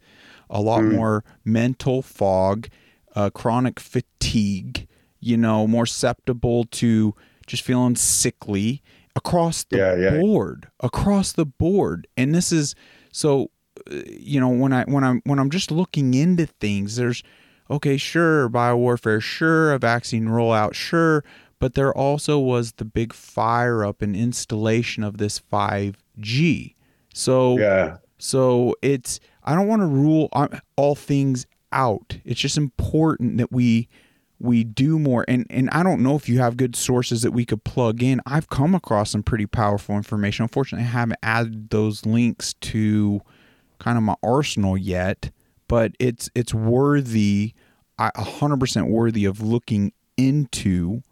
a lot more mental fog uh, chronic fatigue you know more susceptible to just feeling sickly across the Yeah, yeah. board across the board and this is so you know when i when i'm when i'm just looking into things there's okay sure biowarfare sure a vaccine rollout sure but there also was the big fire up and installation of this 5g so Yeah, so it's I don't want to rule all things out. It's just important that we we do more and and I don't know if you have good sources that we could plug in. I've come across some pretty powerful information. Unfortunately, I haven't added those links to kind of my arsenal yet, but it's it's worthy a 100% worthy of looking into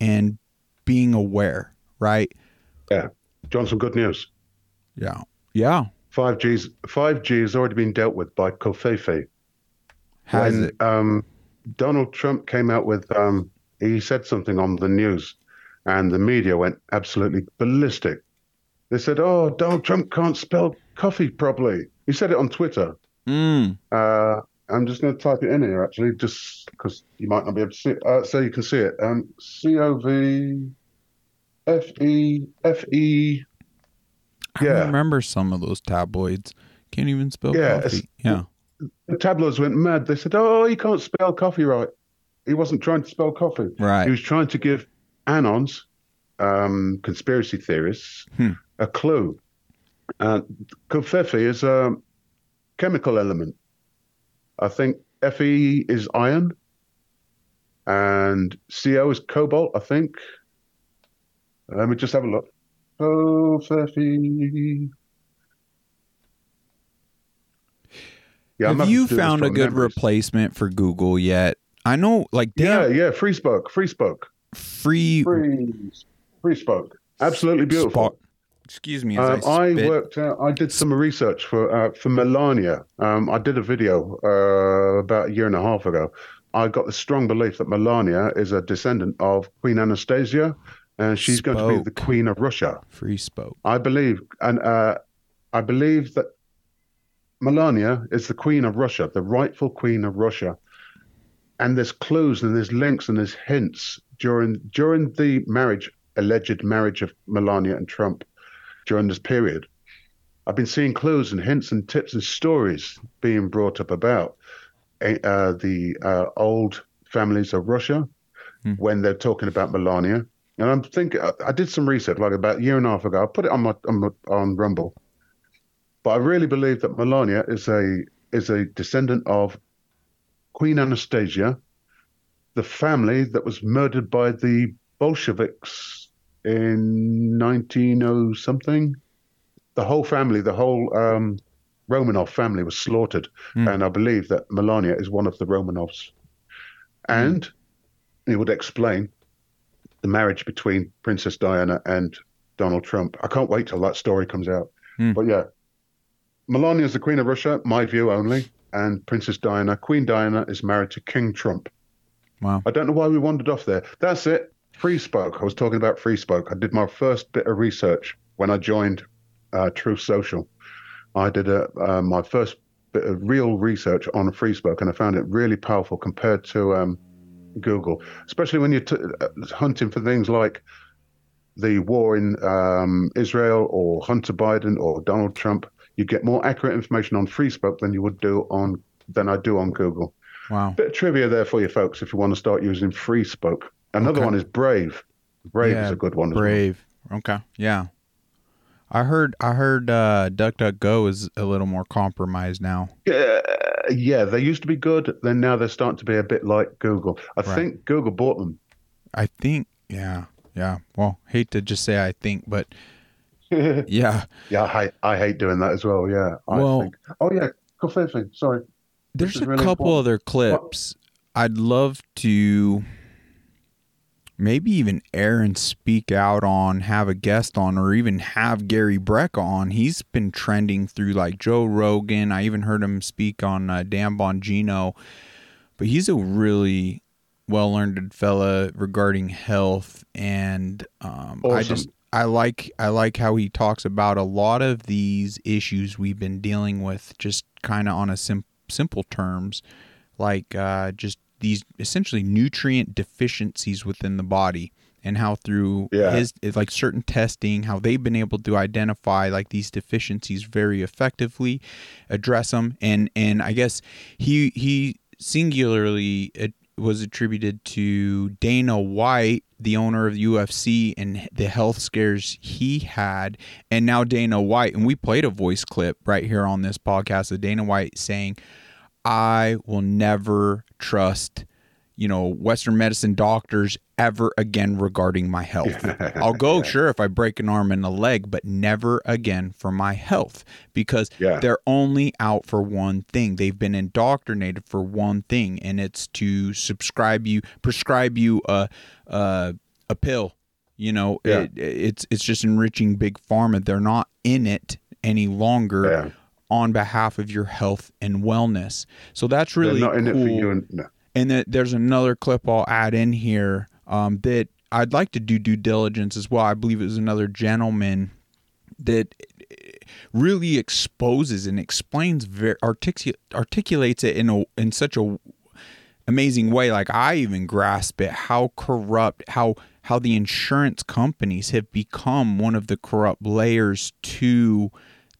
and being aware, right? yeah. John, some good news. Yeah. Yeah. 5G's 5G has already been dealt with by Covfefe. Has when it? um, Donald Trump came out with, um, he said something on the news, and the media went absolutely ballistic. They said, "Oh, Donald Trump can't spell coffee properly." He said it on Twitter. Mm. Uh, I'm just going to type it in here, actually, just because you might not be able to see it, uh, so you can see it. Um, C O V F E F E. I Yeah. remember some of those tabloids. Can't even spell Yeah, coffee. Yeah. the tabloids went mad. They said, "Oh, he can't spell coffee right." He wasn't trying to spell coffee. Right. He was trying to give anons, um, conspiracy theorists, Hmm. a clue. Uh, Covfefe is a chemical element. I think Fe is iron, and Co is cobalt. I think. Let me just have a look. Covfefe. Yeah, Have you to do this found a good memories. replacement for Google yet? I know, like, Yeah, damn, yeah, Freespoke, free spoke, free. free, Freespoke. Absolutely beautiful. Excuse me. As Um, I, I worked. I did some research for uh, for Melania. Um, I did a video uh, about a year and a half ago. I got the strong belief that Melania is a descendant of Queen Anastasia, and she's going to be the Queen of Russia. Freespoke. I believe, and uh, I believe that Melania is the Queen of Russia, the rightful Queen of Russia. And there's clues and there's links and there's hints during during the marriage, alleged marriage of Melania and Trump, during this period. I've been seeing clues and hints and tips and stories being brought up about uh, the uh, old families of Russia Hmm. when they're talking about Melania. And I'm thinking, I- I did some research like about a year and a half ago. I put it on my on, my, on Rumble, but I really believe that Melania is a is a descendant of Queen Anastasia, the family that was murdered by the Bolsheviks in 1900 something. The whole family, the whole um, Romanov family was slaughtered, Hmm. and I believe that Melania is one of the Romanovs. And it would explain the marriage between Princess Diana and Donald Trump. I can't wait till that story comes out. Hmm. But yeah, Melania is the Queen of Russia, my view only, and Princess Diana, Queen Diana, is married to King Trump. Wow. I don't know why we wandered off there. That's it. Freespoke. I was talking about Freespoke. I did my first bit of research when I joined uh, Truth Social. I did a, uh, my first bit of real research on Freespoke, and I found it really powerful compared to um, Google, especially when you're t- uh, hunting for things like the war in um, Israel or Hunter Biden or Donald Trump. You get more accurate information on Freespoke than you would do on than I do on Google. Wow. Bit of trivia there for you folks if you want to start using Free Spoke. Another Okay. one is Brave. Brave Yeah, is a good one. as well. Brave. Okay. Yeah. I heard. I heard. Uh, DuckDuckGo is a little more compromised now. Yeah, yeah, they used to be good. Then now they're starting to be a bit like Google. I Right. think Google bought them. I think. Yeah. Yeah. Well, hate to just say I think, but yeah, yeah. I hate, I hate doing that as well. Yeah. I Well- think. Oh yeah, coffee thing. Sorry. There's a really couple important. other clips I'd love to maybe even air and speak out on, have a guest on, or even have Gary Brecka on. He's been trending through like Joe Rogan. I even heard him speak on uh, Dan Bongino, but he's a really well learned fella regarding health and um, I just I like I like how he talks about a lot of these issues we've been dealing with just kind of on a sim- simple terms like uh, just these essentially nutrient deficiencies within the body and how through Yeah. his like certain testing how they've been able to identify like these deficiencies very effectively address them and and i guess he he singularly it was attributed to dana white the owner of the ufc and the health scares he had and now dana white and we played a voice clip right here on this podcast of dana white saying I will never trust, you know, Western medicine doctors ever again regarding my health. I'll go, sure, if I break an arm and a leg, but never again for my health because Yeah. they're only out for one thing. They've been indoctrinated for one thing, and it's to subscribe you, prescribe you a, a, a pill. You know, Yeah. it, it's it's just enriching big pharma. They're not in it any longer Yeah. On behalf of your health and wellness. So that's really They're in it for cool. And, no. And then there's another clip I'll add in here um, that I'd like to do due diligence as well. I believe it was another gentleman that really exposes and explains very articu- articulates it in a in such a amazing way like i even grasp it how corrupt how how the insurance companies have become one of the corrupt layers to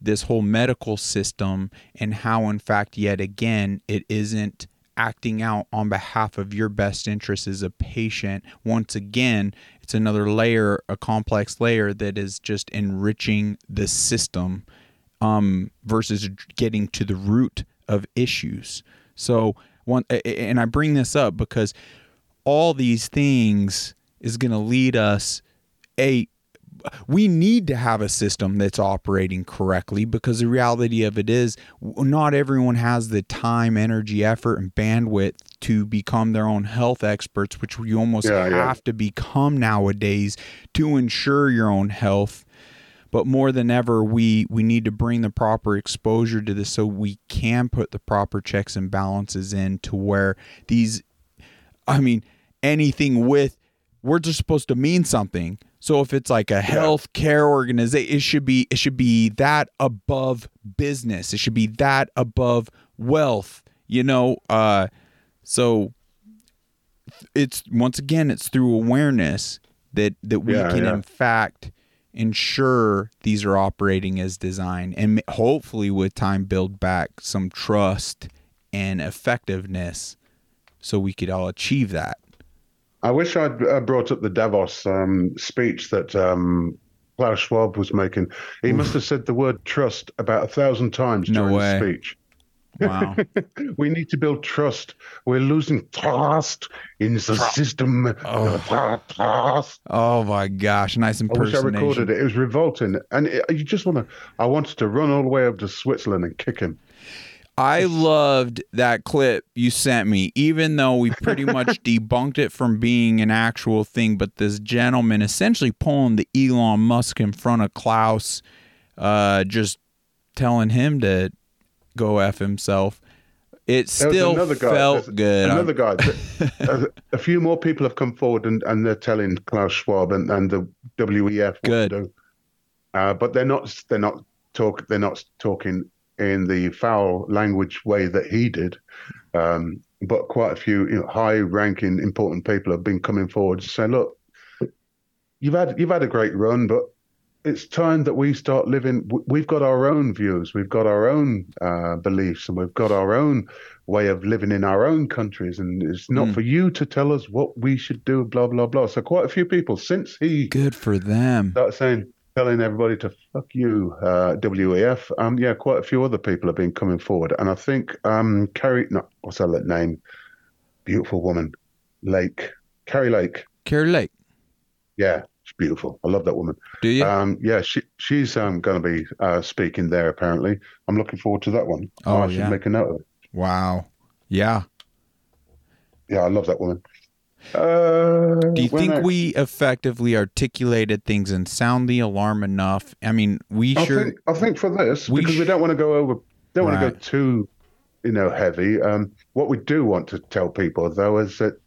this whole medical system and how in fact yet again it isn't acting out on behalf of your best interest as a patient. Once again it's another layer a complex layer that is just enriching the system um, versus getting to the root of issues. So one and i bring this up because all these things is going to lead us a we need to have a system that's operating correctly because the reality of it is not everyone has the time, energy, effort, and bandwidth to become their own health experts, which you almost Yeah, have yeah. to become nowadays to ensure your own health. But more than ever, we we need to bring the proper exposure to this so we can put the proper checks and balances in to where these I mean, anything with words are supposed to mean something. So if it's like a health care organization, it should be it should be that above business. It should be that above wealth. You know, uh so it's once again it's through awareness that that we Yeah, can yeah. in fact ensure these are operating as designed and hopefully with time build back some trust and effectiveness so we could all achieve that. I wish I'd uh, brought up the Davos um, speech that um, Klaus Schwab was making. He must have said the word trust about a thousand times No during way. the speech. Wow. We need to build trust. We're losing trust in the system. Trust. oh my gosh, nice I wish I recorded it. It was revolting, and it, you just want to. I wanted to run all the way up to Switzerland and kick him. I loved that clip you sent me, even though we pretty much debunked it from being an actual thing. But this gentleman essentially pulling the Elon Musk in front of Klaus, uh, just telling him to go f himself. It still felt there's good. Another guy. a, a few more people have come forward and, and they're telling Klaus Schwab and, and the WEF Good. Uh, but they're not. They're not talk. They're not talking in the foul language way that he did. Um, but quite a few you know, high-ranking, important people have been coming forward to say, "Look, you've had you've had a great run, but it's time that we start living. We've got our own views, we've got our own uh, beliefs, and we've got our own way of living in our own countries. And it's not Mm. for you to tell us what we should do. Blah blah blah. So quite a few people since he good for them. started saying, telling everybody to fuck you, uh, WEF. Um, yeah, quite a few other people have been coming forward, and I think um, Kari, no, what's her name? Beautiful woman, Lake, Kari Lake. Kari Lake, Yeah, she's beautiful. I love that woman. do you? Um, yeah, she she's um, going to be uh, speaking there. Apparently, I'm looking forward to that one. Oh, I should yeah. make a note of it. wow. Yeah. Yeah, I love that woman. Uh, Do you think I- we effectively articulated things and sound the alarm enough? I mean, we I sure. think I think for this We because we don't want to go over, don't want to go too, you know, heavy. Um, what we do want to tell people though is that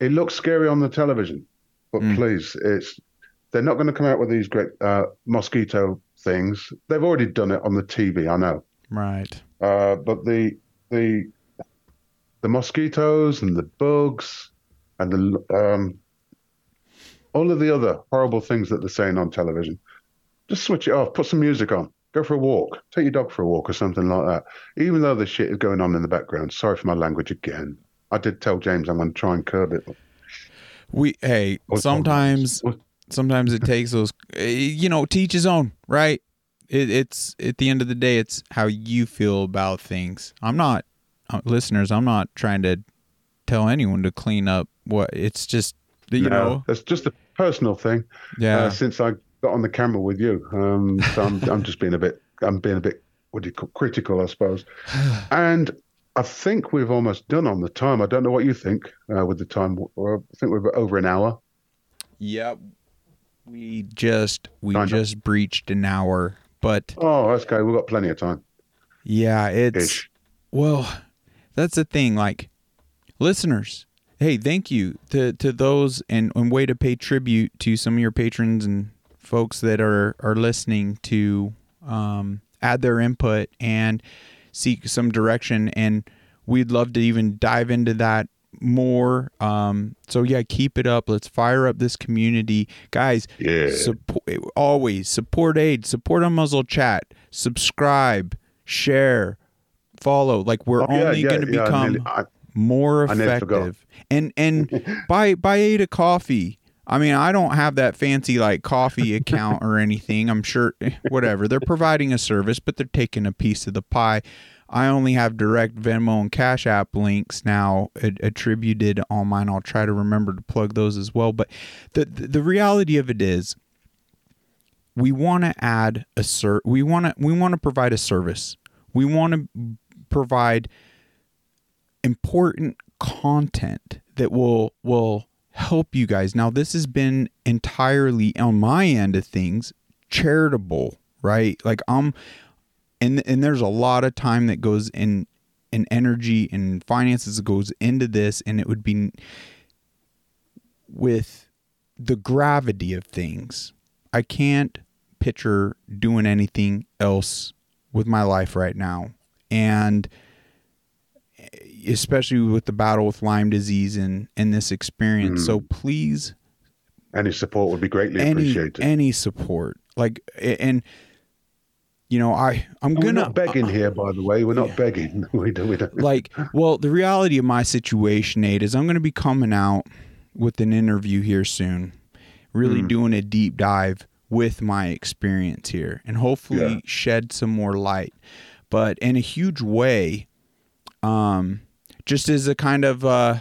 it looks scary on the television, but Mm. please, it's they're not going to come out with these great uh, mosquito things. They've already done it on the TV. I know. Right. Uh, but the the the mosquitoes and the bugs and the um, all of the other horrible things that they're saying on television, just switch it off. Put some music on. Go for a walk. Take your dog for a walk or something like that. Even though the shit is going on in the background. Sorry for my language again. I did tell James I'm going to try and curb it. We hey, sometimes sometimes it takes those eh, you know, teach his own, right? It, it's at the end of the day it's how you feel about things. I'm not uh, listeners, I'm not trying to tell anyone to clean up what it's just you No, know. it's just a personal thing. Yeah. uh, since I got on the camera with you. Um, so I'm, I'm just being a bit, I'm being a bit, what do you call, critical, I suppose. And I think we've almost done on the time. I don't know what you think uh, with the time. I think we're over an hour. yeah We just we just breached an hour, but Oh, that's okay. We've got plenty of time. yeah, it's Ish. well, that's the thing. Like listeners, hey, thank you to to those and and way to pay tribute to some of your patrons and folks that are are listening to um, add their input and seek some direction. And we'd love to even dive into that more. Um, so yeah, keep it up. Let's fire up this community, guys. Yeah. Support always support Ade, support a muzzle chat, subscribe, share, follow. Like we're Oh, yeah, only yeah, going to yeah, become I- more I never forgot. effective. And and buy buy Ada coffee. I mean, I don't have that fancy like coffee account or anything. I'm sure eh, whatever. They're providing a service, but they're taking a piece of the pie. I only have direct Venmo and Cash App links now a- attributed on mine. I'll try to remember to plug those as well. But the the, the reality of it is we want to add a ser- we want to we want to provide a service. We want to provide important content that will will help you guys. Now this has been entirely on my end of things charitable, right? Like I'm and and there's a lot of time that goes in and energy and finances goes into this and it would be with the gravity of things. I can't picture doing anything else with my life right now. And especially with the battle with Lyme disease and, and this experience. So mm. please Any support would be greatly any appreciated. any support. Like and you know, I I'm And we're gonna not begging here, by the way. We're not begging. We don't. We don't. like well the reality of my situation nate is i'm going to be coming out with an interview here soon really mm. doing a deep dive with my experience here and hopefully Yeah. shed some more light but in a huge way um just as a kind of uh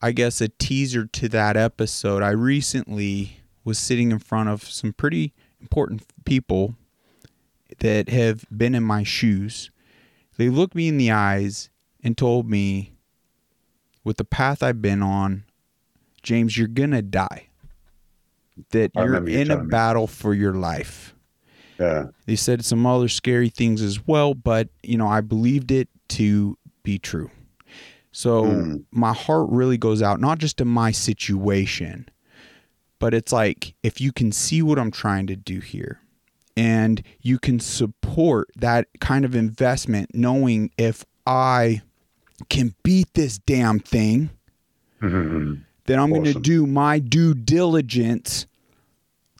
i guess a teaser to that episode i recently was sitting in front of some pretty important people that have been in my shoes they looked me in the eyes and told me, with the path I've been on, James, you're going to die. That I you're in a me. battle for your life. Yeah. They said some other scary things as well, but, you know, I believed it to be true. So Mm. my heart really goes out, not just to my situation, but it's like if you can see what I'm trying to do here and you can support that kind of investment, knowing if I can beat this damn thing, Mhm. then I'm going to do my due diligence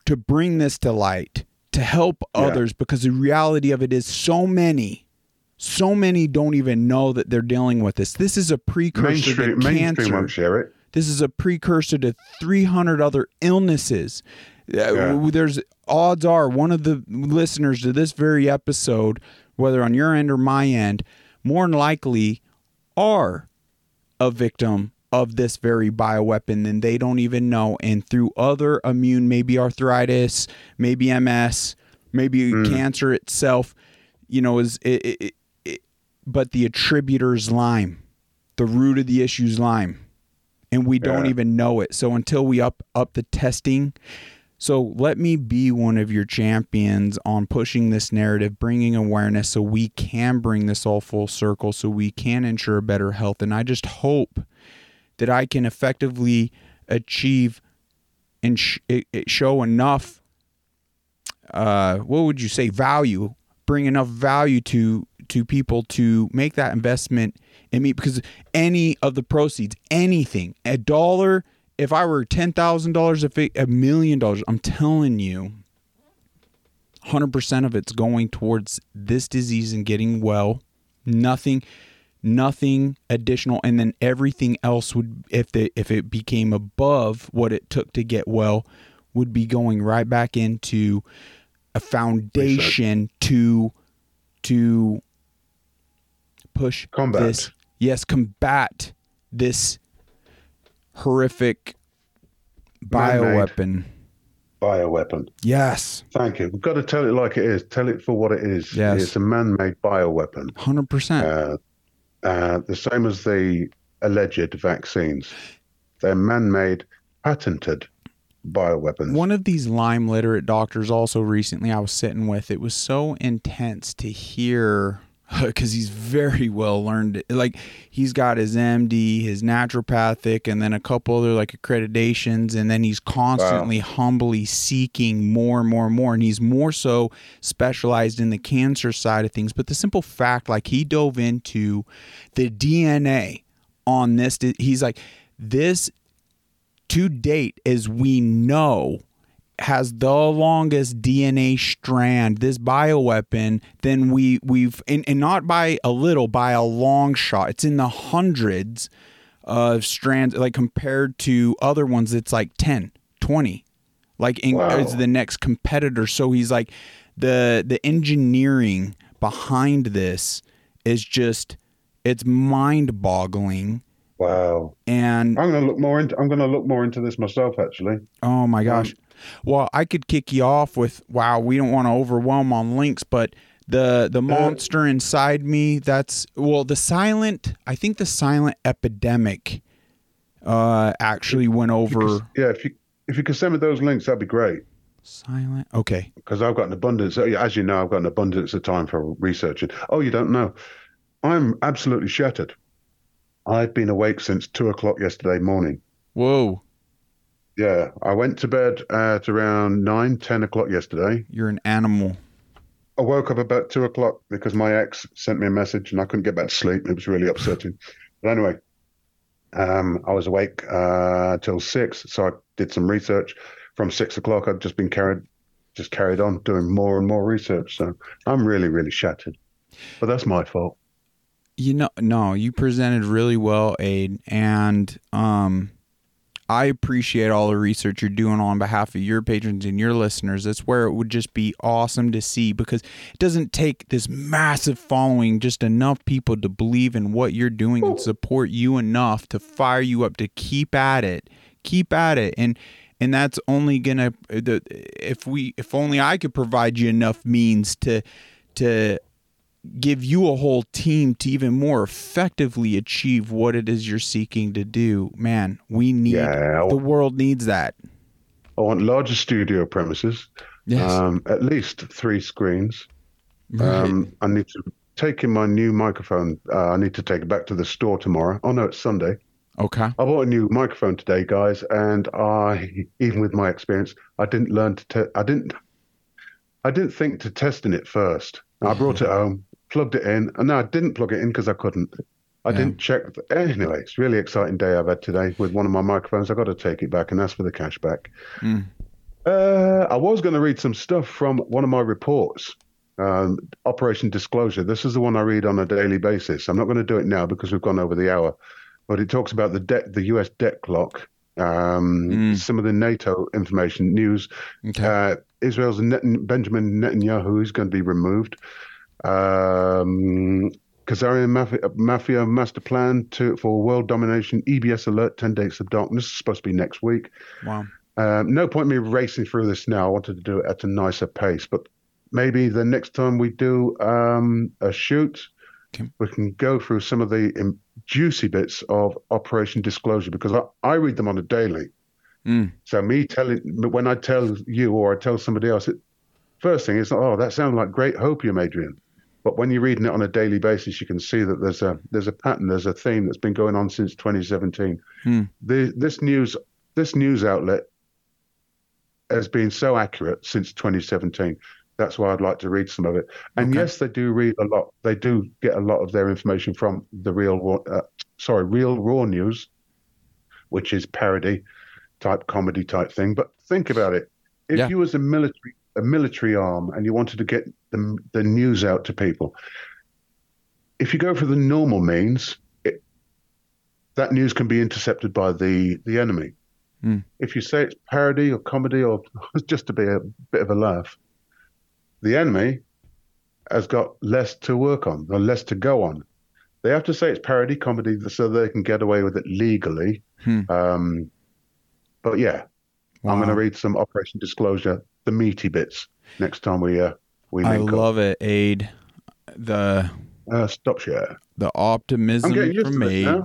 to bring this to light, to help Yeah. others, because the reality of it is so many, so many don't even know that they're dealing with this. This is a precursor mainstream, to mainstream cancer. won't share it. This is a precursor to 300 other illnesses. Uh, Yeah. There's odds are one of the listeners to this very episode, whether on your end or my end, more than likely are a victim of this very bioweapon than they don't even know. And through other immune, maybe arthritis, maybe MS, maybe cancer itself, you know, is it, it, but the attributor's Lyme. The root of the issue's is Lyme and we don't Yeah. even know it. So until we up up the testing, so let me be one of your champions on pushing this narrative, bringing awareness so we can bring this all full circle so we can ensure better health and I just hope that I can effectively achieve and sh- show enough uh what would you say value bring enough value to to people to make that investment in me because any of the proceeds anything a dollar if i were $10000 if a million dollars i'm telling you 100% of it's going towards this disease and getting well. Nothing nothing additional. And then everything else would if the if it became above what it took to get well would be going right back into a foundation to to push Combat. this yes combat this horrific bioweapon Bioweapon. yes Thank you. We've got to tell it like it is. Tell it for what it is. Yes. It's a man-made bioweapon. 100% Uh, uh, the same as the alleged vaccines. They're man-made, patented bioweapons. One of these Lyme literate doctors also recently I was sitting with, it was so intense to hear because he's very well learned. Like he's got his MD, his naturopathic, and then a couple other like accreditations, and then he's constantly humbly seeking more and more and more. And he's more so specialized in the cancer side of things. But the simple fact, like he dove into the DNA on this. He's like, this to date, as we know, has the longest DNA strand, this bioweapon, then we we've and, and not by a little, by a long shot. It's in the hundreds of strands, like compared to other ones, it's like 10, 20. Like in, wow. as the next competitor. So he's like the the engineering behind this is just it's mind boggling. Wow. And I'm gonna look more into I'm gonna look more into this myself actually. Oh my gosh. Um, well, I could kick you off with wow, we don't want to overwhelm on links, but the the monster inside me, that's well the silent I think the silent epidemic uh actually went over could, Yeah, if you if you could send me those links, that'd be great. Silent. Okay. Because I've got an abundance, as you know, I've got an abundance of time for researching. Oh, you don't know. I'm absolutely shattered. I've been awake since two o'clock yesterday morning. Whoa. Yeah, I went to bed at around nine, ten o'clock yesterday. You're an animal. I woke up about two o'clock because my ex sent me a message and I couldn't get back to sleep. It was really upsetting. but anyway, um, I was awake uh, till six, so I did some research. From six o'clock, I've just been carried, just carried on doing more and more research. So I'm really, really shattered. But that's my fault. You know, no, you presented really well, Ade, and um, I appreciate all the research you're doing on behalf of your patrons and your listeners. That's where it would just be awesome to see because it doesn't take this massive following, just enough people to believe in what you're doing and support you enough to fire you up to keep at it, keep at it, and and that's only gonna the if we if only I could provide you enough means to to give you a whole team to even more effectively achieve what it is you're seeking to do. Man, we need yeah, the world needs that. I want larger studio premises. Yes. Um, at least three screens. Right. Um, I need to take in my new microphone. Uh, I need to take it back to the store tomorrow. Oh no, it's Sunday. Okay. I bought a new microphone today, guys, and I, even with my experience, I didn't learn to. Te- I didn't. I didn't think to testing it first. I brought it home plugged it in. And no, I didn't plug it in because I couldn't. I yeah. didn't check. Anyway, it's really exciting day I've had today with one of my microphones. I've got to take it back and ask for the cash back. Mm. Uh, I was going to read some stuff from one of my reports, um, Operation Disclosure. This is the one I read on a daily basis. I'm not going to do it now because we've gone over the hour, but it talks about the debt, the U.S. debt clock, um, mm. some of the NATO information news. Okay. Uh, Israel's Net- Benjamin Netanyahu is going to be removed um, Khazarian Mafia, Mafia, master plan to for world domination. EBS alert: ten days of darkness. Supposed to be next week. Wow. Um, no point me racing through this now. I wanted to do it at a nicer pace, but maybe the next time we do um, a shoot, okay. we can go through some of the juicy bits of Operation Disclosure because I, I read them on a daily. Mm. So me telling when I tell you or I tell somebody else, it, first thing is, oh, that sounds like great hopium, Adrian. But when you're reading it on a daily basis, you can see that there's a there's a pattern, there's a theme that's been going on since 2017. Hmm. The, this news this news outlet has been so accurate since 2017. That's why I'd like to read some of it. And okay. yes, they do read a lot. They do get a lot of their information from the real, uh, sorry, real raw news, which is parody type comedy type thing. But think about it. If yeah. you was a military a military arm and you wanted to get the, the news out to people, if you go for the normal means, it, that news can be intercepted by the, the enemy. Mm. If you say it's parody or comedy or just to be a bit of a laugh, the enemy has got less to work on or less to go on. They have to say it's parody comedy so they can get away with it legally. Hmm. Um, but yeah, wow. I'm going to read some Operation Disclosure the meaty bits next time we uh we. I love up. it, Ade. The uh, stop share. The optimism from me.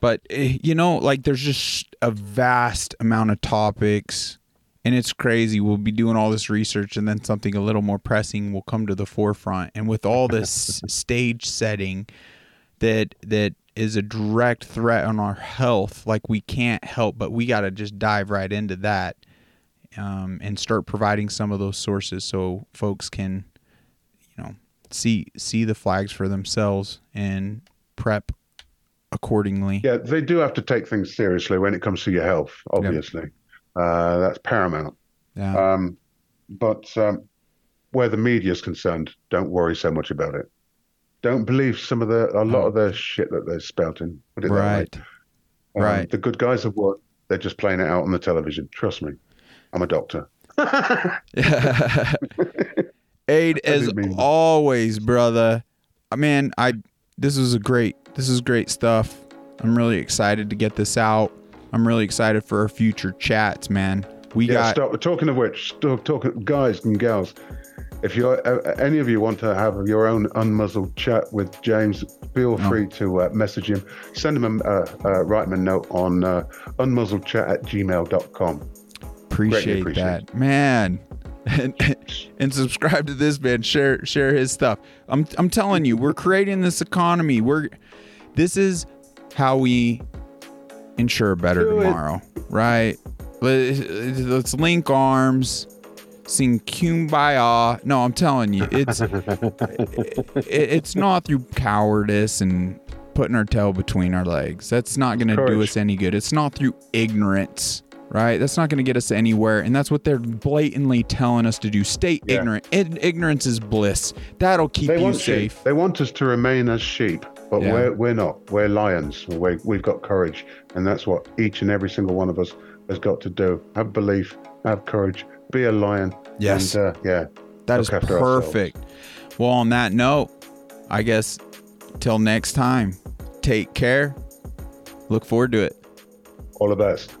But eh, you know, like there's just a vast amount of topics, and it's crazy. We'll be doing all this research, and then something a little more pressing will come to the forefront. And with all this stage setting, that that is a direct threat on our health, like we can't help, but we got to just dive right into that um, and start providing some of those sources so folks can, you know, see see the flags for themselves and prep accordingly. Yeah, they do have to take things seriously when it comes to your health. Obviously, uh, that's paramount. Yeah. Um, but um, where the media is concerned, don't worry so much about it. Don't believe some of the a lot Oh. of the shit that they're spouting. Put it that way. right. Um, right. The good guys have won. They're just playing it out on the television. Trust me. I'm a doctor. Ade as didn't mean that. always, brother. Uh, Man, I this is a great this is great stuff. I'm really excited to get this out. I'm really excited for our future chats, man. We Yeah, got stop. Talking of which, talking, guys and gals. If you uh, any of you want to have your own unmuzzled chat with James, feel Oh. free to uh, message him. Send him a uh, uh, write him a note on uh, unmuzzledchat at gmail.com. appreciate, appreciate that. Man. And, and subscribe to this man. Share share his stuff. I'm I'm telling you, we're creating this economy. We're this is how we ensure a better Do it. tomorrow, right? Let- Let's link arms, sing kumbaya. No, I'm telling you, it's it, it's not through cowardice and putting our tail between our legs. That's not going to do us any good. It's not through ignorance, right? That's not going to get us anywhere. And that's what they're blatantly telling us to do. Stay Yeah. ignorant. Ig- ignorance is bliss. That'll keep They you safe. sheep. They want us to remain as sheep, but Yeah. we're we're not. We're lions. We're, we've got courage, and that's what each and every single one of us has got to do. Have belief. Have courage. Be a lion. Yes. And, uh, yeah. That is after ourselves. perfect. Well, on that note, I guess till next time, take care. Look forward to it. All the best.